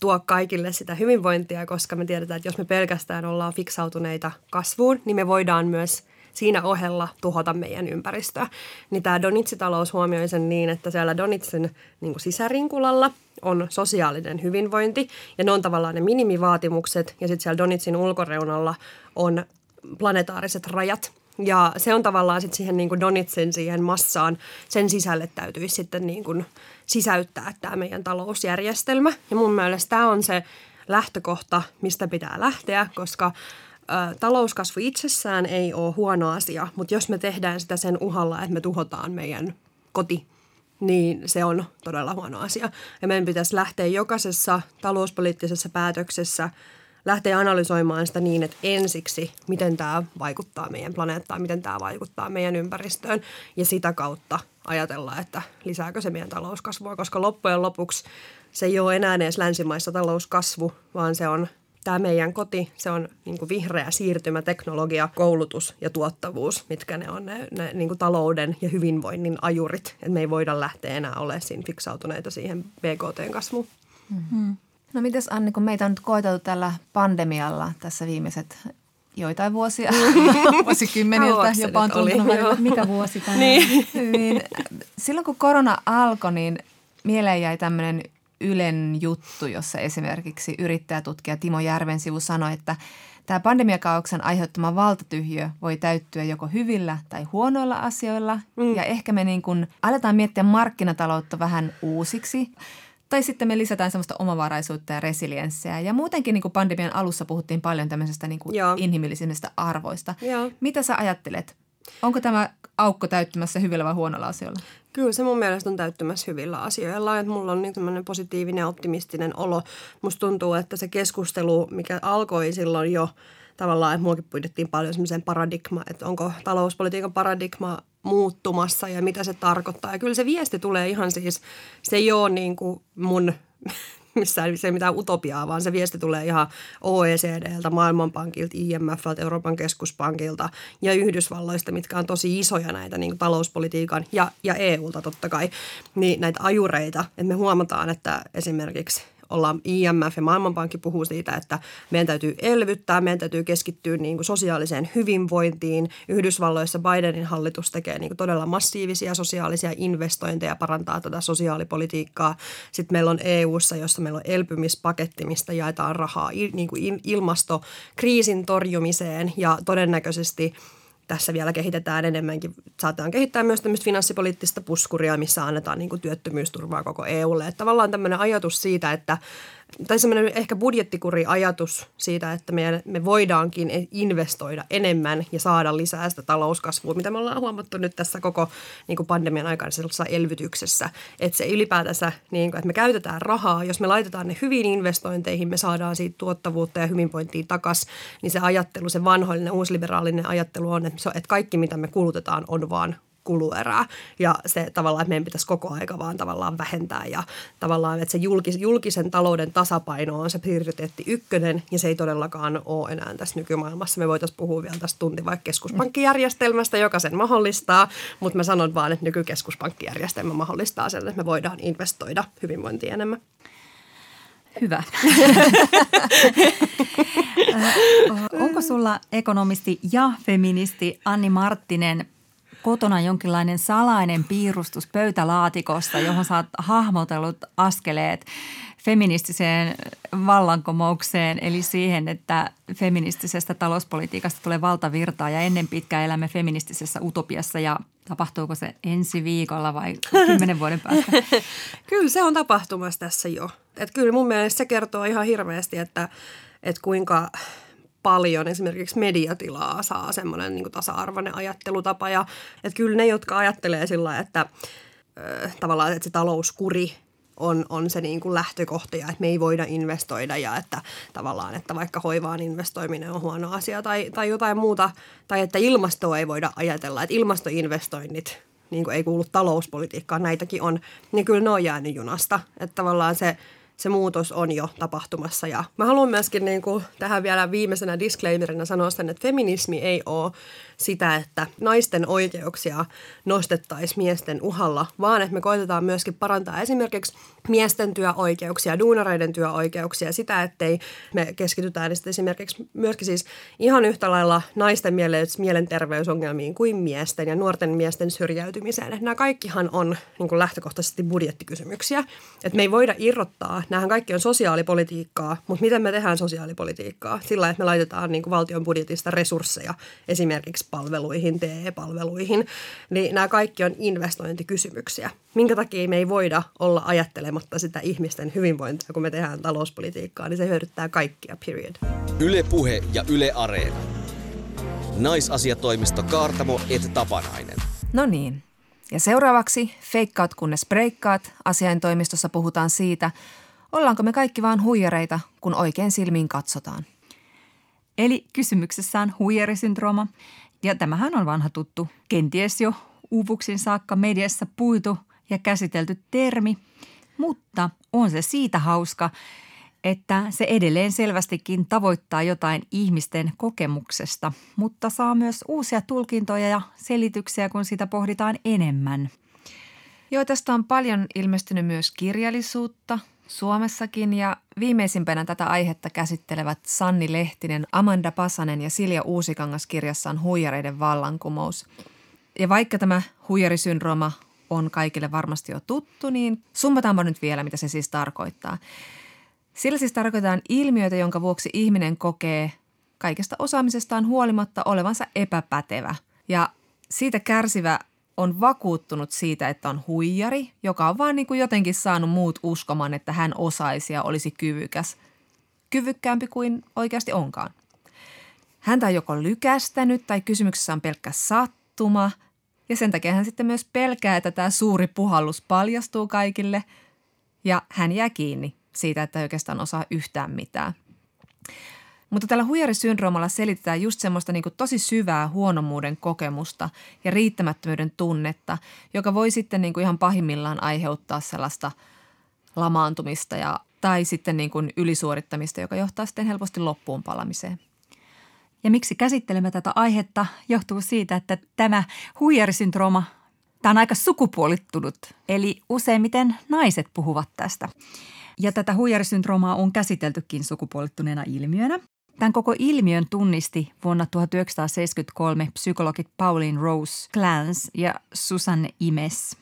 tuo kaikille sitä hyvinvointia, koska me tiedetään, että jos me pelkästään ollaan fiksautuneita kasvuun, niin me voidaan myös siinä ohella tuhota meidän ympäristöä. Niin tämä Donitsi-talous huomioi sen niin, että siellä Donitsin niin sisärinkulalla on sosiaalinen hyvinvointi ja ne on tavallaan ne minimivaatimukset ja sitten siellä Donitsin ulkoreunalla on planetaariset rajat – ja se on tavallaan sitten siihen niin kuin Donitsin siihen massaan, sen sisälle täytyisi sitten niin kuin sisäyttää tämä meidän talousjärjestelmä. Ja mun mielestä tämä on se lähtökohta, mistä pitää lähteä, koska talouskasvu itsessään ei ole huono asia, mutta jos me tehdään sitä sen uhalla, että me tuhotaan meidän koti, niin se on todella huono asia. Ja meidän pitäisi lähteä jokaisessa talouspoliittisessa päätöksessä – lähteä analysoimaan sitä niin, että ensiksi, miten tämä vaikuttaa meidän planeettaan, miten tämä vaikuttaa meidän ympäristöön ja sitä kautta ajatella, että lisääkö se meidän talouskasvua, koska loppujen lopuksi se ei ole enää edes länsimaissa talouskasvu, vaan se on tämä meidän koti, se on niin kuin vihreä siirtymä, teknologia, koulutus ja tuottavuus, mitkä ne on ne, ne niin kuin talouden ja hyvinvoinnin ajurit. Et me ei voida lähteä enää olemaan siinä fiksautuneita siihen BKT-kasvuun. Mm-hmm. No mites Anni, kun meitä on nyt koeteltu tällä pandemialla tässä viimeiset joitain vuosia, vuosikymmeniltä jopa on tuntunut, mikä vuosi tämä niin. niin, Silloin kun korona alkoi, niin mieleen jäi tämmöinen Ylen juttu, jossa esimerkiksi yrittäjätutkija Timo Järvensivu sanoi, että tämä pandemiakauksen aiheuttama valtatyhjö voi täyttyä joko hyvillä tai huonoilla asioilla. Mm. Ja ehkä me niin kuin aletaan miettiä markkinataloutta vähän uusiksi – tai sitten me lisätään semmoista omavaraisuutta ja resilienssiä. Ja muutenkin niin kuin pandemian alussa puhuttiin paljon tämmöisestä niin kuin arvoista. Joo. Mitä sä ajattelet? Onko tämä aukko täyttymässä hyvillä vai huonolla asioilla? Kyllä se mun mielestä on täyttymässä hyvillä asioilla. Että mulla on niin positiivinen ja optimistinen olo. Musta tuntuu, että se keskustelu, mikä alkoi silloin jo tavallaan, että muakin pyydettiin paljon semmoisen paradigma, että onko talouspolitiikan paradigma muuttumassa ja mitä se tarkoittaa. Ja kyllä se viesti tulee ihan siis, se ei ole niin kuin mun missään se ei mitään utopiaa, vaan se viesti tulee ihan OECDltä, Maailmanpankilta, IMFltä, Euroopan keskuspankilta ja Yhdysvalloista, mitkä on tosi isoja näitä niin kuin talouspolitiikan ja, ja EUlta totta kai, niin näitä ajureita. Että me huomataan, että esimerkiksi ollaan IMF ja Maailmanpankki puhuu siitä, että meidän täytyy elvyttää, meidän täytyy keskittyä niin kuin sosiaaliseen hyvinvointiin. Yhdysvalloissa Bidenin hallitus tekee niin kuin todella massiivisia sosiaalisia investointeja, parantaa tätä sosiaalipolitiikkaa. Sitten meillä on EUssa, jossa meillä on elpymispaketti, mistä jaetaan rahaa niin kuin ilmastokriisin torjumiseen ja todennäköisesti – tässä vielä kehitetään enemmänkin. Saatetaan kehittää myös tämmöistä finanssipoliittista puskuria, missä annetaan niin kuin työttömyysturvaa koko EUlle. Että tavallaan tämmöinen ajatus siitä, että tai semmoinen ehkä budjettikuri-ajatus siitä, että me, me voidaankin investoida enemmän ja saada lisää sitä talouskasvua, mitä me ollaan huomattu nyt tässä koko niin kuin pandemian aikana elvytyksessä. Että se ylipäätänsä, niin kuin, että me käytetään rahaa, jos me laitetaan ne hyvin investointeihin, me saadaan siitä tuottavuutta ja hyvinvointia takaisin, niin se ajattelu, se vanhoillinen uusliberaalinen ajattelu on, että, se, että kaikki mitä me kulutetaan on vaan kuluerää. Ja se tavallaan, että meidän pitäisi koko aika vaan tavallaan vähentää ja tavallaan, että se julkis, julkisen talouden tasapaino on se prioriteetti ykkönen ja se ei todellakaan ole enää tässä nykymaailmassa. Me voitaisiin puhua vielä tästä tunti vaikka keskuspankkijärjestelmästä, joka sen mahdollistaa, mutta mä sanon vaan, että nykykeskuspankkijärjestelmä mahdollistaa sen, että me voidaan investoida hyvinvointiin enemmän. Hyvä. Onko sulla ekonomisti ja feministi Anni Marttinen kotona jonkinlainen salainen piirustus pöytälaatikossa, johon sä oot hahmotellut askeleet feministiseen vallankumoukseen, eli siihen, että feministisestä talouspolitiikasta tulee valtavirtaa ja ennen pitkään elämme feministisessä utopiassa ja tapahtuuko se ensi viikolla vai kymmenen vuoden päästä? kyllä se on tapahtumassa tässä jo. Et kyllä mun mielestä se kertoo ihan hirveästi, että, että kuinka paljon esimerkiksi mediatilaa saa semmoinen niin tasa-arvoinen ajattelutapa. Ja, että kyllä ne, jotka ajattelee sillä että äh, tavallaan että se talouskuri on, on se niin kuin lähtökohta ja että me ei voida investoida ja että tavallaan, että vaikka hoivaan investoiminen on huono asia tai, tai jotain muuta, tai että ilmastoa ei voida ajatella, että ilmastoinvestoinnit niin kuin ei kuulu talouspolitiikkaan, näitäkin on, niin kyllä ne on jäänyt junasta. Että tavallaan se se muutos on jo tapahtumassa. Ja mä haluan myöskin niin kuin tähän vielä viimeisenä disclaimerina sanoa sen, että feminismi ei ole sitä, että naisten oikeuksia nostettaisiin miesten uhalla, vaan että me koitetaan myöskin parantaa esimerkiksi miesten työoikeuksia, duunareiden työoikeuksia, sitä, ettei me keskitytään esimerkiksi myöskin siis ihan yhtä lailla naisten mielenterveysongelmiin kuin miesten ja nuorten miesten syrjäytymiseen. Nämä kaikkihan on niin kuin lähtökohtaisesti budjettikysymyksiä. Että me ei voida irrottaa, nämähän kaikki on sosiaalipolitiikkaa, mutta miten me tehdään sosiaalipolitiikkaa? Sillä, että me laitetaan niin kuin valtion budjetista resursseja esimerkiksi palveluihin, TE-palveluihin, niin nämä kaikki on investointikysymyksiä. Minkä takia me ei voida olla ajattelematta sitä ihmisten hyvinvointia, kun me tehdään talouspolitiikkaa, niin se hyödyttää kaikkia, period. Yle Puhe ja Yle Areena. Naisasiatoimisto Kaartamo et Tapanainen. No niin. Ja seuraavaksi feikkaat kunnes breikkaat. Asiaintoimistossa puhutaan siitä, ollaanko me kaikki vaan huijareita, kun oikein silmiin katsotaan. Eli kysymyksessä on huijarisyndrooma, ja tämähän on vanha tuttu, kenties jo uuvuksin saakka mediassa puitu ja käsitelty termi, mutta on se siitä hauska, että se edelleen selvästikin tavoittaa jotain ihmisten kokemuksesta, mutta saa myös uusia tulkintoja ja selityksiä, kun sitä pohditaan enemmän. Joo, tästä on paljon ilmestynyt myös kirjallisuutta, Suomessakin ja viimeisimpänä tätä aihetta käsittelevät Sanni Lehtinen, Amanda Pasanen ja Silja Uusikangas kirjassaan Huijareiden vallankumous. Ja vaikka tämä huijarisyndrooma on kaikille varmasti jo tuttu, niin summataanpa nyt vielä, mitä se siis tarkoittaa. Sillä siis tarkoitetaan ilmiötä, jonka vuoksi ihminen kokee kaikesta osaamisestaan huolimatta olevansa epäpätevä. Ja siitä kärsivä on vakuuttunut siitä, että on huijari, joka on vaan niin kuin jotenkin saanut muut uskomaan, että hän osaisi ja olisi kyvykäs. Kyvykkäämpi kuin oikeasti onkaan. Häntä on joko lykästänyt tai kysymyksessä on pelkkä sattuma. Ja sen takia hän sitten myös pelkää, että tämä suuri puhallus paljastuu kaikille. Ja hän jää kiinni siitä, että ei oikeastaan osaa yhtään mitään. Mutta tällä huijarisyndroomalla selitetään just semmoista niin tosi syvää huonomuuden kokemusta ja riittämättömyyden tunnetta, joka voi sitten niin ihan pahimmillaan aiheuttaa sellaista lamaantumista ja, tai sitten niin ylisuorittamista, joka johtaa sitten helposti loppuun palamiseen. Ja miksi käsittelemme tätä aihetta johtuu siitä, että tämä huijarisyndrooma, tämä on aika sukupuolittunut, eli useimmiten naiset puhuvat tästä. Ja tätä huijarisyndroomaa on käsiteltykin sukupuolittuneena ilmiönä. Tämän koko ilmiön tunnisti vuonna 1973 psykologit Pauline Rose Clans ja Susan Imes.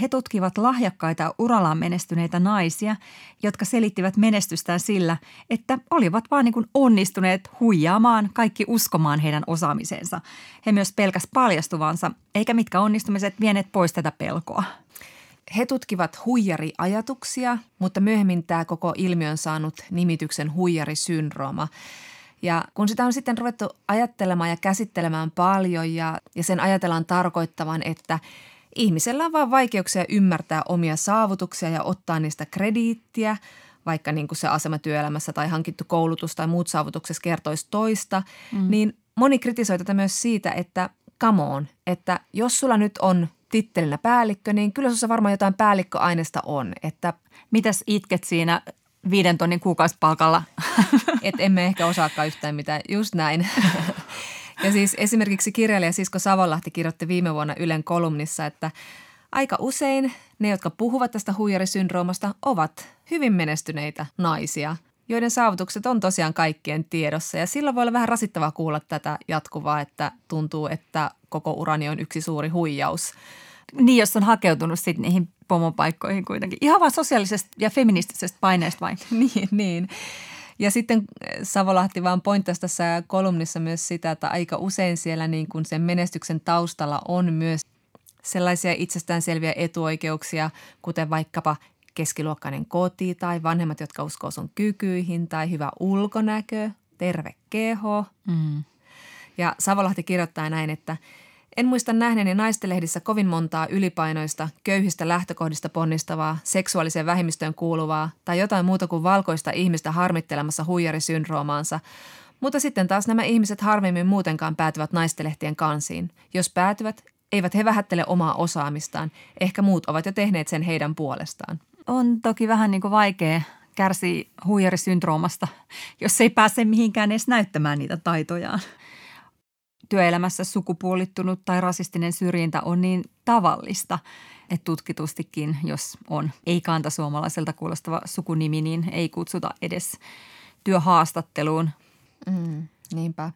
He tutkivat lahjakkaita urallaan menestyneitä naisia, jotka selittivät menestystään sillä, että olivat vaan niin onnistuneet huijaamaan kaikki uskomaan heidän osaamiseensa. He myös pelkäs paljastuvansa, eikä mitkä onnistumiset vieneet pois tätä pelkoa. He tutkivat huijariajatuksia, mutta myöhemmin tämä koko ilmiö on saanut nimityksen huijarisyndrooma. Ja kun sitä on sitten ruvettu ajattelemaan ja käsittelemään paljon ja, ja sen ajatellaan tarkoittavan, että ihmisellä on vain vaikeuksia ymmärtää omia saavutuksia ja ottaa niistä krediittiä, vaikka niin kuin se asema työelämässä tai hankittu koulutus tai muut saavutukset kertoisi toista, mm. niin moni kritisoi tätä myös siitä, että come on, että jos sulla nyt on tittelinä päällikkö, niin kyllä sinussa varmaan jotain päällikköaineesta on. Että Mitäs itket siinä viiden tonnin kuukausipalkalla? et emme ehkä osaakaan yhtään mitään. Just näin. Ja siis esimerkiksi kirjailija Sisko Savonlahti kirjoitti viime vuonna Ylen kolumnissa, että aika usein ne, jotka puhuvat tästä huijarisyndroomasta, ovat hyvin menestyneitä naisia, joiden saavutukset on tosiaan kaikkien tiedossa. Ja silloin voi olla vähän rasittavaa kuulla tätä jatkuvaa, että tuntuu, että koko urani on yksi suuri huijaus. Niin, jos on hakeutunut sitten niihin pomopaikkoihin kuitenkin. Ihan vaan sosiaalisesta ja feministisestä paineesta vain. niin, niin. Ja sitten Savolahti vaan pointtasi tässä kolumnissa myös sitä, että aika usein siellä niin kuin sen menestyksen taustalla on myös sellaisia itsestäänselviä etuoikeuksia, kuten vaikkapa keskiluokkainen koti tai vanhemmat, jotka uskoo sun kykyihin tai hyvä ulkonäkö, terve keho. Mm. Ja Savolahti kirjoittaa näin, että en muista nähneeni naistelehdissä kovin montaa ylipainoista, köyhistä lähtökohdista ponnistavaa, seksuaaliseen vähemmistöön kuuluvaa tai jotain muuta kuin valkoista ihmistä harmittelemassa huijarisyndroomaansa, mutta sitten taas nämä ihmiset harvemmin muutenkaan päätyvät naistelehtien kansiin. Jos päätyvät, eivät he vähättele omaa osaamistaan. Ehkä muut ovat jo tehneet sen heidän puolestaan. On toki vähän niin kuin vaikea kärsiä huijarisyndroomasta, jos ei pääse mihinkään edes näyttämään niitä taitojaan. Työelämässä sukupuolittunut tai rasistinen syrjintä on niin tavallista, että tutkitustikin, jos on ei-kantasuomalaiselta kuulostava sukunimi, niin ei kutsuta edes työhaastatteluun. Mm, niinpä.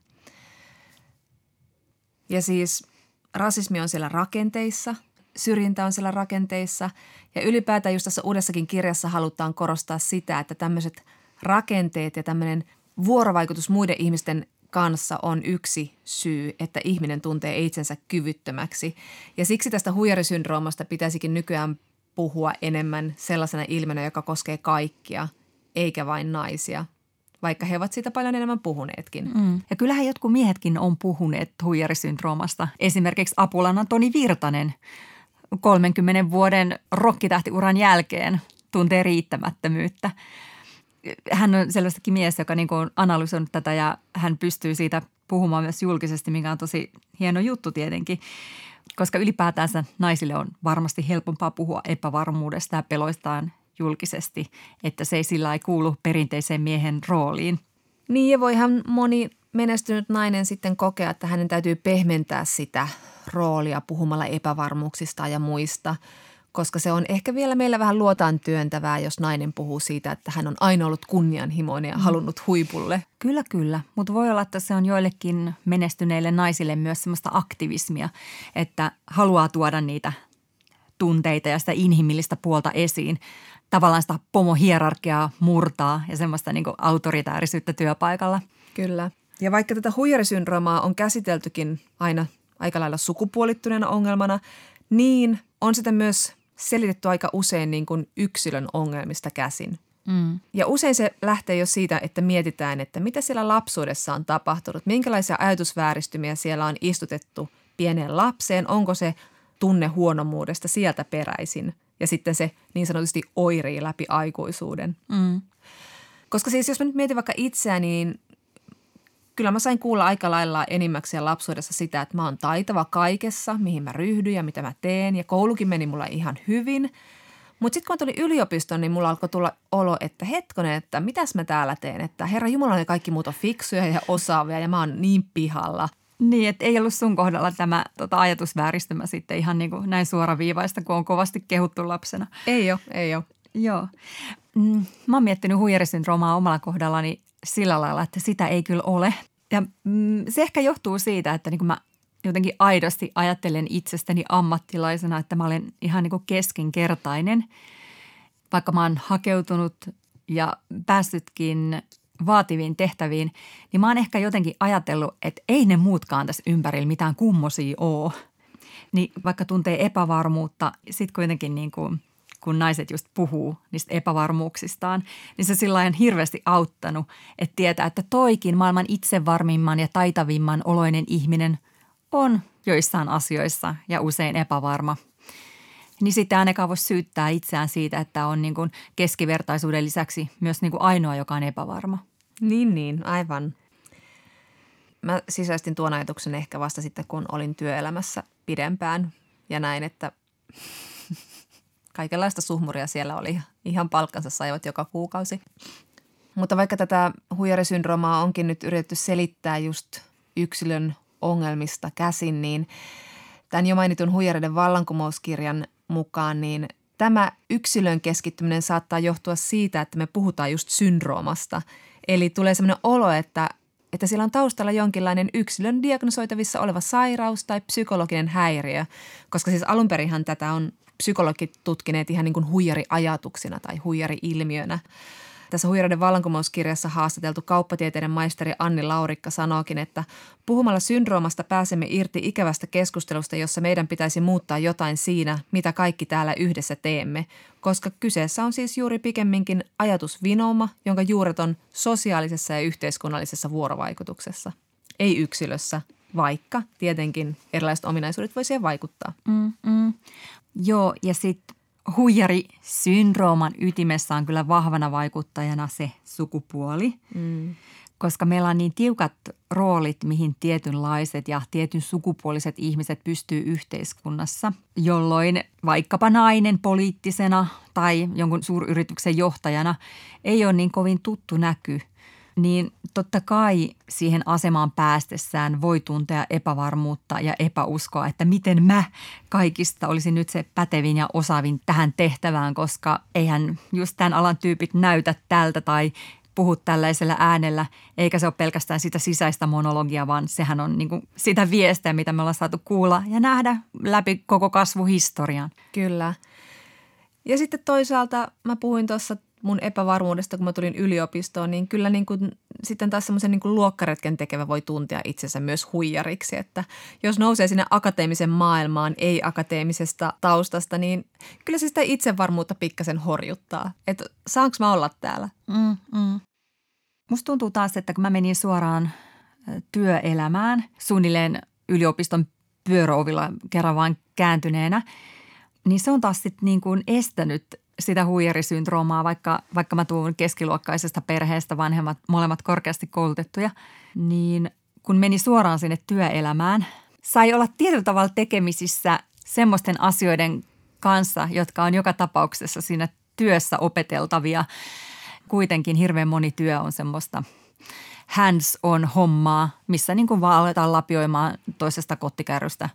Ja siis rasismi on siellä rakenteissa, syrjintä on siellä rakenteissa ja ylipäätään just tässä uudessakin kirjassa halutaan korostaa sitä, että tämmöiset rakenteet ja tämmöinen vuorovaikutus muiden ihmisten kanssa on yksi syy, että ihminen tuntee itsensä kyvyttömäksi. Ja siksi tästä huijarisyndroomasta pitäisikin nykyään puhua enemmän sellaisena ilmenä, joka koskee kaikkia, eikä vain naisia – vaikka he ovat siitä paljon enemmän puhuneetkin. Mm. Ja kyllähän jotkut miehetkin on puhuneet huijarisyndroomasta. Esimerkiksi Apulannan Toni Virtanen 30 vuoden rokkitähtiuran jälkeen tuntee riittämättömyyttä. Hän on selvästikin mies, joka niin on analysoinut tätä ja hän pystyy siitä puhumaan myös julkisesti, mikä on tosi hieno juttu tietenkin koska ylipäätänsä naisille on varmasti helpompaa puhua epävarmuudesta ja peloistaan julkisesti, että se ei sillä ei kuulu perinteiseen miehen rooliin. Niin ja voihan moni menestynyt nainen sitten kokea, että hänen täytyy pehmentää sitä roolia puhumalla epävarmuuksista ja muista, koska se on ehkä vielä meillä vähän luotaan työntävää, jos nainen puhuu siitä, että hän on aina ollut kunnianhimoinen ja mm. halunnut huipulle. Kyllä, kyllä. Mutta voi olla, että se on joillekin menestyneille naisille myös semmoista aktivismia, että haluaa tuoda niitä tunteita ja sitä inhimillistä puolta esiin tavallaan sitä pomohierarkiaa murtaa ja semmoista niin autoritäärisyyttä työpaikalla. Kyllä. Ja vaikka tätä huijarisyndroomaa on käsiteltykin aina aika lailla sukupuolittuneena ongelmana, niin on sitä myös selitetty aika usein niin kuin yksilön ongelmista käsin. Mm. Ja usein se lähtee jo siitä, että mietitään, että mitä siellä lapsuudessa on tapahtunut, minkälaisia ajatusvääristymiä siellä on istutettu pieneen lapseen, onko se tunne huonomuudesta sieltä peräisin – ja sitten se niin sanotusti oirii läpi aikuisuuden. Mm. Koska siis jos mä nyt mietin vaikka itseäni, niin kyllä mä sain kuulla aika lailla enimmäkseen lapsuudessa sitä, että mä oon taitava kaikessa, mihin mä ryhdyn ja mitä mä teen. Ja koulukin meni mulla ihan hyvin. Mutta sitten kun mä tulin yliopistoon, niin mulla alkoi tulla olo, että hetkonen, että mitäs mä täällä teen. Että herra Jumala, ne kaikki muut on fiksuja ja osaavia ja mä oon niin pihalla. Niin, että ei ollut sun kohdalla tämä tota, ajatusvääristymä sitten ihan niin kuin näin suoraviivaista, kun on kovasti kehuttu lapsena. Ei ole, ei ole. Joo. Mm, mä oon miettinyt huijarisyndroomaa omalla kohdallani sillä lailla, että sitä ei kyllä ole. Ja mm, se ehkä johtuu siitä, että niin kuin mä jotenkin aidosti ajattelen itsestäni ammattilaisena, että mä olen ihan niin kuin keskinkertainen. Vaikka mä oon hakeutunut ja päässytkin vaativiin tehtäviin, niin mä oon ehkä jotenkin ajatellut, että ei ne muutkaan tässä ympärillä mitään kummosia oo. Niin vaikka tuntee epävarmuutta, sit kuitenkin niin kuin, kun naiset just puhuu niistä epävarmuuksistaan, niin se sillä on hirveästi auttanut, että tietää, että toikin maailman itsevarmimman ja taitavimman oloinen ihminen on joissain asioissa ja usein epävarma – niin sitten ainakaan voi syyttää itseään siitä, että on niin kuin keskivertaisuuden lisäksi myös niin kuin ainoa, joka on epävarma. Niin, niin, aivan. mä sisäistin tuon ajatuksen ehkä vasta sitten, kun olin työelämässä pidempään ja näin, että kaikenlaista suhmuria siellä oli. Ihan palkkansa saivat joka kuukausi. Mutta vaikka tätä huijarisyndroomaa onkin nyt yritetty selittää just yksilön ongelmista käsin, niin tämän jo mainitun huijareiden vallankumouskirjan mukaan, niin tämä yksilön keskittyminen saattaa johtua siitä, että me puhutaan just syndroomasta. Eli tulee sellainen olo, että, että siellä on taustalla jonkinlainen yksilön diagnosoitavissa oleva sairaus tai psykologinen häiriö, koska siis alunperinhan tätä on psykologit tutkineet ihan niin kuin huijariajatuksina tai huijari-ilmiönä. Tässä Huijareiden vallankumouskirjassa haastateltu kauppatieteiden maisteri Anni Laurikka sanookin, että puhumalla syndroomasta pääsemme irti ikävästä keskustelusta, jossa meidän pitäisi muuttaa jotain siinä, mitä kaikki täällä yhdessä teemme, koska kyseessä on siis juuri pikemminkin ajatusvinouma, jonka juuret on sosiaalisessa ja yhteiskunnallisessa vuorovaikutuksessa, ei yksilössä, vaikka tietenkin erilaiset ominaisuudet voi siihen vaikuttaa. Mm, mm. Joo, ja sitten huijarisyndrooman ytimessä on kyllä vahvana vaikuttajana se sukupuoli. Mm. Koska meillä on niin tiukat roolit, mihin tietynlaiset ja tietyn sukupuoliset ihmiset pystyy yhteiskunnassa, jolloin vaikkapa nainen poliittisena tai jonkun suuryrityksen johtajana ei ole niin kovin tuttu näky – niin totta kai siihen asemaan päästessään voi tuntea epävarmuutta ja epäuskoa, että miten mä kaikista olisin nyt se pätevin ja osaavin tähän tehtävään, koska eihän just tämän alan tyypit näytä tältä tai puhu tällaisella äänellä, eikä se ole pelkästään sitä sisäistä monologia, vaan sehän on niin kuin sitä viestiä, mitä me ollaan saatu kuulla ja nähdä läpi koko kasvuhistorian. Kyllä. Ja sitten toisaalta mä puhuin tuossa mun epävarmuudesta, kun mä tulin yliopistoon, niin kyllä niin kuin, sitten taas semmoisen niin luokkaretken tekevä voi tuntea itsensä myös huijariksi. Että jos nousee sinne akateemisen maailmaan ei-akateemisesta taustasta, niin kyllä se sitä itsevarmuutta pikkasen horjuttaa. Että saanko mä olla täällä? Mm, mm. Musta tuntuu taas, että kun mä menin suoraan työelämään suunnilleen yliopiston pyöräovilla kerran vaan kääntyneenä, niin se on taas sitten niin kuin estänyt sitä huijarisyndroomaa, vaikka, vaikka mä tuun keskiluokkaisesta perheestä, vanhemmat molemmat korkeasti koulutettuja, niin kun meni suoraan sinne työelämään, sai olla tietyllä tavalla tekemisissä semmoisten asioiden kanssa, jotka on joka tapauksessa siinä työssä opeteltavia. Kuitenkin hirveän moni työ on semmoista hands on hommaa, missä niin kuin vaan aletaan lapioimaan toisesta kottikärrystä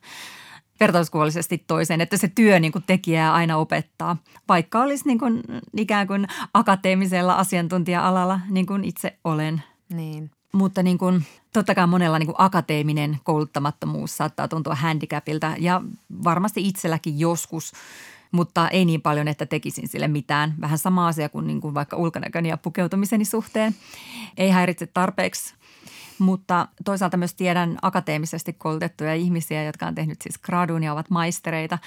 vertauskuvallisesti toiseen, että se työ niin kuin tekijää aina opettaa, vaikka olisi niin kuin, ikään kuin akateemisella asiantuntija-alalla, niin kuin itse olen. Niin. Mutta niin kuin, totta kai monella niin kuin akateeminen kouluttamattomuus saattaa tuntua handicapilta ja varmasti itselläkin joskus, mutta ei niin paljon, että tekisin sille mitään. Vähän sama asia kuin, niin kuin vaikka ulkonäköni ja pukeutumiseni suhteen. Ei häiritse tarpeeksi mutta toisaalta myös tiedän akateemisesti koulutettuja ihmisiä, jotka on tehnyt siis gradun ja ovat maistereita,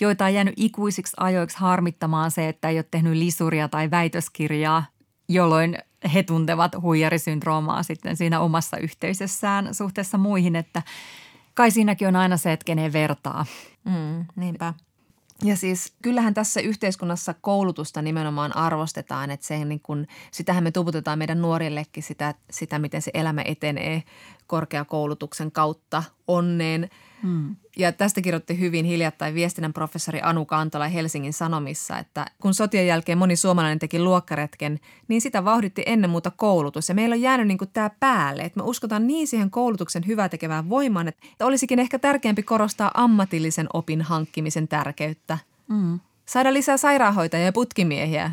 joita on jäänyt ikuisiksi ajoiksi harmittamaan se, että ei ole tehnyt lisuria tai väitöskirjaa, jolloin he tuntevat huijarisyndroomaa sitten siinä omassa yhteisössään suhteessa muihin, että kai siinäkin on aina se, että kenen vertaa. Mm, niinpä. Ja siis kyllähän tässä yhteiskunnassa koulutusta nimenomaan arvostetaan, että se niin kun, sitähän me tuputetaan meidän nuorillekin sitä, sitä, miten se elämä etenee korkeakoulutuksen kautta onneen – Hmm. Ja tästä kirjoitti hyvin hiljattain viestinnän professori Anu Kantola Helsingin Sanomissa, että kun sotien jälkeen moni suomalainen teki luokkaretken, niin sitä vauhditti ennen muuta koulutus. Ja meillä on jäänyt niin tämä päälle, että me uskotaan niin siihen koulutuksen hyvää tekevään voimaan, että olisikin ehkä tärkeämpi korostaa ammatillisen opin hankkimisen tärkeyttä. Hmm. Saada lisää sairaanhoitajia ja putkimiehiä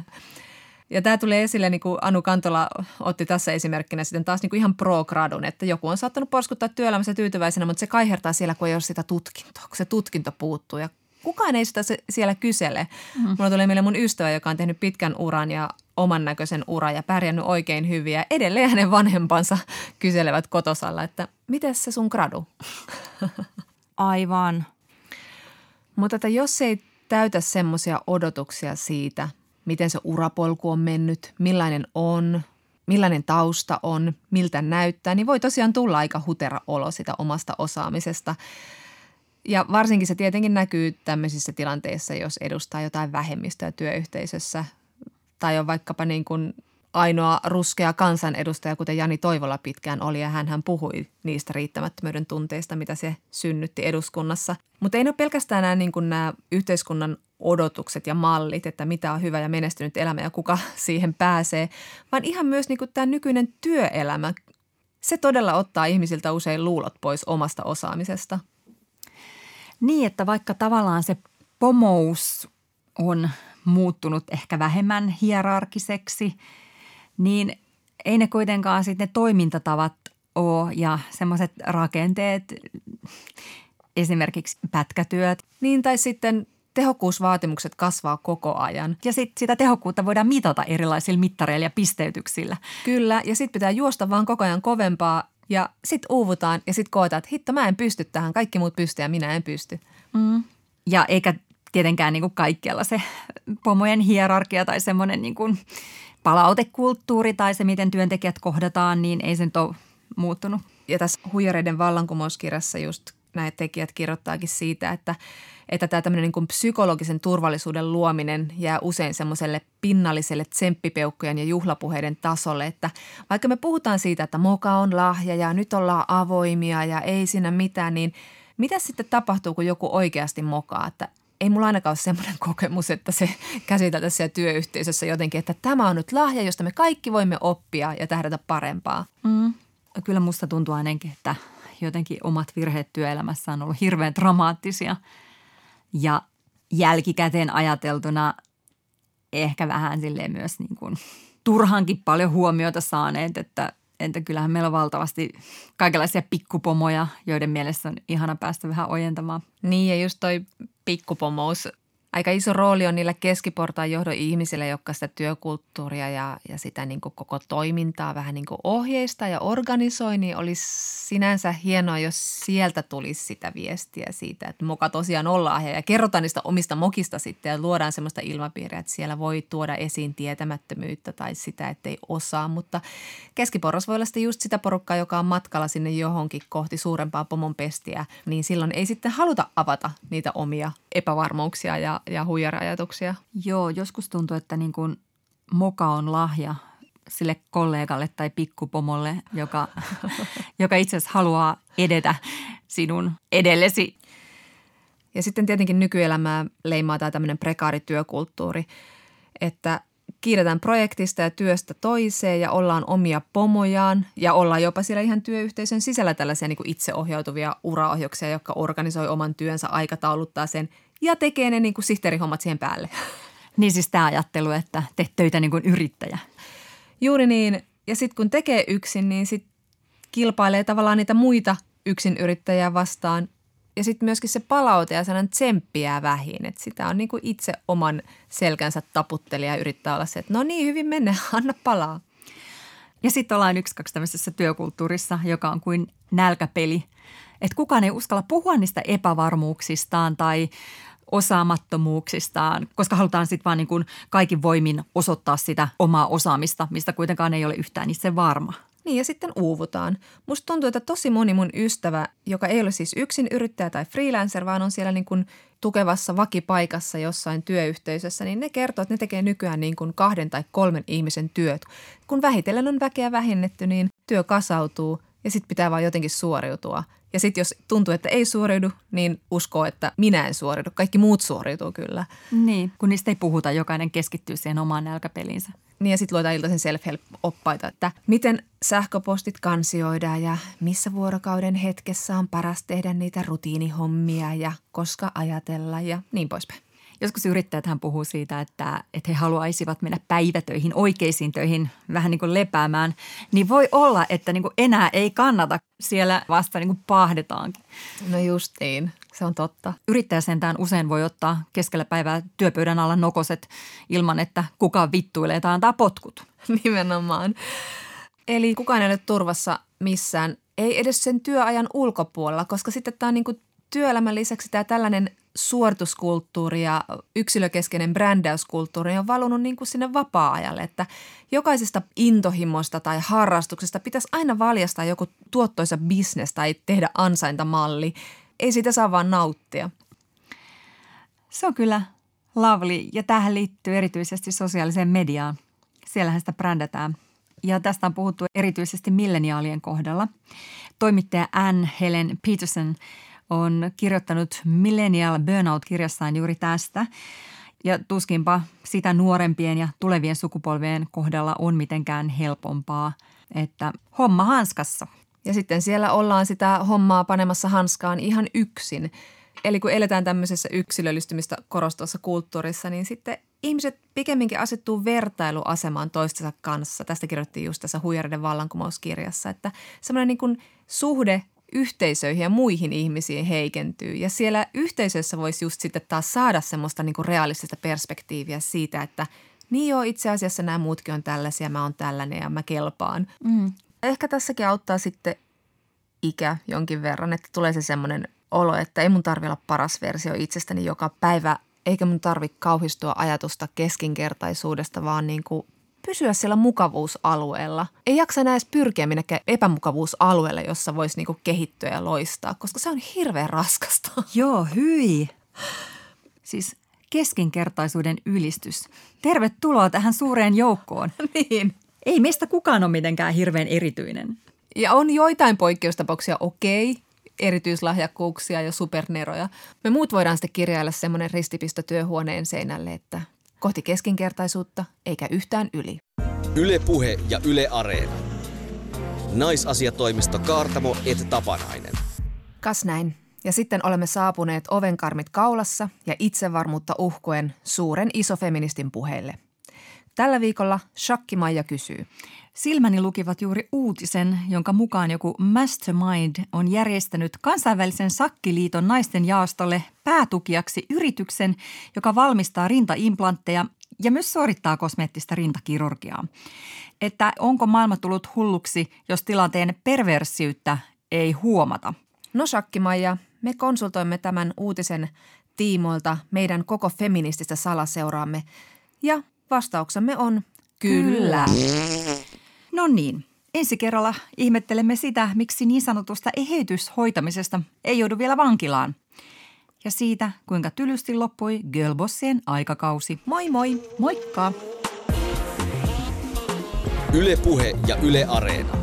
ja tämä tulee esille, niin kuin Anu Kantola otti tässä esimerkkinä sitten taas niin kuin ihan pro-gradun, että joku on saattanut porskuttaa työelämässä tyytyväisenä, mutta se kaihertaa siellä, kun ei ole sitä tutkintoa, kun se tutkinto puuttuu ja kukaan ei sitä siellä kysele. Mm. Mulla tuli meille mun ystävä, joka on tehnyt pitkän uran ja oman näköisen uran ja pärjännyt oikein hyvin. Ja edelleen hänen vanhempansa kyselevät kotosalla, että miten se sun gradu? Aivan. Mutta että jos ei täytä semmoisia odotuksia siitä – miten se urapolku on mennyt, millainen on, millainen tausta on, miltä näyttää, niin voi tosiaan tulla aika hutera olo sitä omasta osaamisesta. Ja varsinkin se tietenkin näkyy tämmöisissä tilanteissa, jos edustaa jotain vähemmistöä työyhteisössä tai on vaikkapa niin kuin ainoa ruskea kansanedustaja, kuten Jani Toivola pitkään oli, ja hän, puhui niistä riittämättömyyden tunteista, mitä se synnytti eduskunnassa. Mutta ei ne ole pelkästään nämä, niin kuin nämä yhteiskunnan odotukset ja mallit, että mitä on hyvä ja menestynyt elämä ja kuka siihen pääsee, vaan ihan myös niin kuin tämä nykyinen työelämä. Se todella ottaa ihmisiltä usein luulot pois omasta osaamisesta. Niin, että vaikka tavallaan se pomous on muuttunut ehkä vähemmän hierarkiseksi, niin ei ne kuitenkaan sitten ne toimintatavat ole ja semmoiset rakenteet, esimerkiksi pätkätyöt. Niin, tai sitten tehokkuusvaatimukset kasvaa koko ajan. Ja sitten sitä tehokkuutta voidaan mitata erilaisilla mittareilla ja pisteytyksillä. Kyllä, ja sitten pitää juosta vaan koko ajan kovempaa ja sitten uuvutaan ja sitten koetaan, että hitto mä en pysty tähän, kaikki muut pystyy ja minä en pysty. Mm. Ja eikä tietenkään niin kuin kaikkialla se pomojen hierarkia tai semmoinen niin kuin palautekulttuuri tai se, miten työntekijät kohdataan, niin ei sen ole muuttunut. Ja tässä huijareiden vallankumouskirjassa just nämä tekijät kirjoittaakin siitä, että, että tämä tämmöinen niin kuin psykologisen turvallisuuden luominen jää usein semmoiselle pinnalliselle tsemppipeukkujen ja juhlapuheiden tasolle, että vaikka me puhutaan siitä, että moka on lahja ja nyt ollaan avoimia ja ei siinä mitään, niin mitä sitten tapahtuu, kun joku oikeasti mokaa, että ei mulla ainakaan ole semmoinen kokemus, että se käsiteltäisiin siellä työyhteisössä jotenkin, että tämä on nyt lahja, josta me kaikki voimme oppia ja tähdätä parempaa. Mm. Kyllä musta tuntuu ainakin, että jotenkin omat virheet työelämässä on ollut hirveän dramaattisia ja jälkikäteen ajateltuna ehkä vähän silleen myös niin kuin turhankin paljon huomiota saaneet, että entä kyllähän meillä on valtavasti kaikenlaisia pikkupomoja, joiden mielessä on ihana päästä vähän ojentamaan. Niin ja just toi pikkupomous aika iso rooli on niillä keskiportaan johdon ihmisillä, jotka sitä työkulttuuria ja, ja sitä niin kuin koko toimintaa vähän niin kuin ohjeista ja organisoi, niin olisi sinänsä hienoa, jos sieltä tulisi sitä viestiä siitä, että moka tosiaan ollaan ja kerrotaan niistä omista mokista sitten ja luodaan semmoista ilmapiiriä, että siellä voi tuoda esiin tietämättömyyttä tai sitä, että ei osaa, mutta keskiporras voi olla sitten just sitä porukkaa, joka on matkalla sinne johonkin kohti suurempaa pomon pestiä, niin silloin ei sitten haluta avata niitä omia epävarmuuksia ja ja huijarajatuksia. Joo, joskus tuntuu, että niin kuin moka on lahja sille kollegalle tai pikkupomolle, joka, joka itse asiassa haluaa edetä sinun edellesi. Ja sitten tietenkin nykyelämää leimaa tämä tämmöinen prekaarityökulttuuri, että kiiretään projektista ja työstä toiseen ja ollaan omia pomojaan ja ollaan jopa siellä ihan työyhteisön sisällä tällaisia niin kuin itseohjautuvia uraohjauksia, jotka organisoi oman työnsä, aikatauluttaa sen – ja tekee ne niin kuin sihteerihommat siihen päälle. Niin siis tämä ajattelu, että teet töitä niin kuin yrittäjä. Juuri niin. Ja sitten kun tekee yksin, niin sitten kilpailee tavallaan niitä muita yrittäjää vastaan. Ja sitten myöskin se palaute ja sellainen tsemppiä vähin. Että sitä on niin kuin itse oman selkänsä taputtelija ja yrittää olla se, että no niin, hyvin mennä, anna palaa. Ja sitten ollaan yksi kaksi tämmöisessä työkulttuurissa, joka on kuin nälkäpeli. Että kukaan ei uskalla puhua niistä epävarmuuksistaan tai osaamattomuuksistaan, koska halutaan sitten vaan niin kuin kaikin voimin osoittaa sitä omaa osaamista, mistä kuitenkaan ei ole yhtään itse varma. Niin ja sitten uuvutaan. Musta tuntuu, että tosi moni mun ystävä, joka ei ole siis yksin yrittäjä tai freelancer, vaan on siellä niin kuin tukevassa vakipaikassa jossain työyhteisössä, niin ne kertoo, että ne tekee nykyään niin kuin kahden tai kolmen ihmisen työt. Kun vähitellen on väkeä vähennetty, niin työ kasautuu ja sitten pitää vaan jotenkin suoriutua. Ja sitten jos tuntuu, että ei suoriudu, niin uskoo, että minä en suoriudu. Kaikki muut suoriutuu kyllä. Niin, kun niistä ei puhuta, jokainen keskittyy siihen omaan nälkäpeliinsä. Niin ja sitten luetaan iltaisen self-help-oppaita, että miten sähköpostit kansioidaan ja missä vuorokauden hetkessä on paras tehdä niitä rutiinihommia ja koska ajatella ja niin poispäin. Joskus yrittäjät hän puhuu siitä, että, että he haluaisivat mennä päivätöihin, oikeisiin töihin, vähän niin kuin lepäämään. Niin voi olla, että niin kuin enää ei kannata siellä vasta niin kuin pahdetaankin. No justiin, se on totta. Yrittäjä sentään usein voi ottaa keskellä päivää työpöydän alla nokoset ilman, että kukaan vittuilee tai antaa potkut. Nimenomaan. Eli kukaan ei ole turvassa missään, ei edes sen työajan ulkopuolella, koska sitten tämä on niin kuin työelämän lisäksi tämä tällainen suorituskulttuuri ja yksilökeskeinen brändäyskulttuuri on valunut niin kuin sinne vapaa-ajalle, että jokaisesta intohimosta tai harrastuksesta pitäisi aina valjastaa joku tuottoisa bisnes tai tehdä ansaintamalli. Ei siitä saa vaan nauttia. Se on kyllä lovely ja tähän liittyy erityisesti sosiaaliseen mediaan. Siellähän sitä brändätään. Ja tästä on puhuttu erityisesti milleniaalien kohdalla. Toimittaja Anne Helen Peterson on kirjoittanut Millennial Burnout-kirjassaan juuri tästä. Ja tuskinpa sitä nuorempien ja tulevien sukupolvien kohdalla on mitenkään helpompaa, että homma hanskassa. Ja sitten siellä ollaan sitä hommaa panemassa hanskaan ihan yksin. Eli kun eletään tämmöisessä yksilöllistymistä korostavassa kulttuurissa, niin sitten ihmiset pikemminkin asettuu vertailuasemaan toistensa kanssa. Tästä kirjoittiin just tässä Huijareiden vallankumouskirjassa, että semmoinen niin kuin suhde yhteisöihin ja muihin ihmisiin heikentyy. Ja siellä yhteisössä voisi just sitten taas saada semmoista niin kuin realistista perspektiiviä siitä, että niin joo, itse asiassa nämä muutkin on tällaisia, mä oon tällainen ja mä kelpaan. Mm. Ehkä tässäkin auttaa sitten ikä jonkin verran, että tulee se semmoinen olo, että ei mun tarvi olla paras versio itsestäni joka päivä, eikä mun tarvi kauhistua ajatusta keskinkertaisuudesta, vaan niin kuin pysyä siellä mukavuusalueella. Ei jaksa enää edes pyrkiä minnekään epämukavuusalueelle, jossa voisi niinku kehittyä ja loistaa, koska se on hirveän raskasta. Joo, hyi. Siis keskinkertaisuuden ylistys. Tervetuloa tähän suureen joukkoon. niin. Ei meistä kukaan ole mitenkään hirveän erityinen. Ja on joitain poikkeustapauksia, okei, erityislahjakkuuksia ja superneroja. Me muut voidaan sitten kirjailla semmoinen ristipisto työhuoneen seinälle, että kohti keskinkertaisuutta eikä yhtään yli. Yle Puhe ja Yle Areena. Naisasiatoimisto Kaartamo et Tapanainen. Kas näin. Ja sitten olemme saapuneet ovenkarmit kaulassa ja itsevarmuutta uhkuen suuren isofeministin puheille. Tällä viikolla Shakki Maija kysyy. Silmäni lukivat juuri uutisen, jonka mukaan joku mastermind on järjestänyt kansainvälisen sakkiliiton naisten jaastolle päätukijaksi yrityksen, joka valmistaa rintaimplantteja ja myös suorittaa kosmeettista rintakirurgiaa. Että onko maailma tullut hulluksi, jos tilanteen perversiyttä ei huomata? No Shakki Maija, me konsultoimme tämän uutisen tiimoilta meidän koko feminististä salaseuraamme ja vastauksemme on kyllä. kyllä. No niin, ensi kerralla ihmettelemme sitä, miksi niin sanotusta eheytyshoitamisesta ei joudu vielä vankilaan. Ja siitä, kuinka tylysti loppui Girlbossien aikakausi. Moi moi! Moikka! Yle Puhe ja Yle Areena.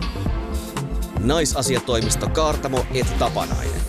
Naisasiatoimisto Kaartamo et Tapanainen.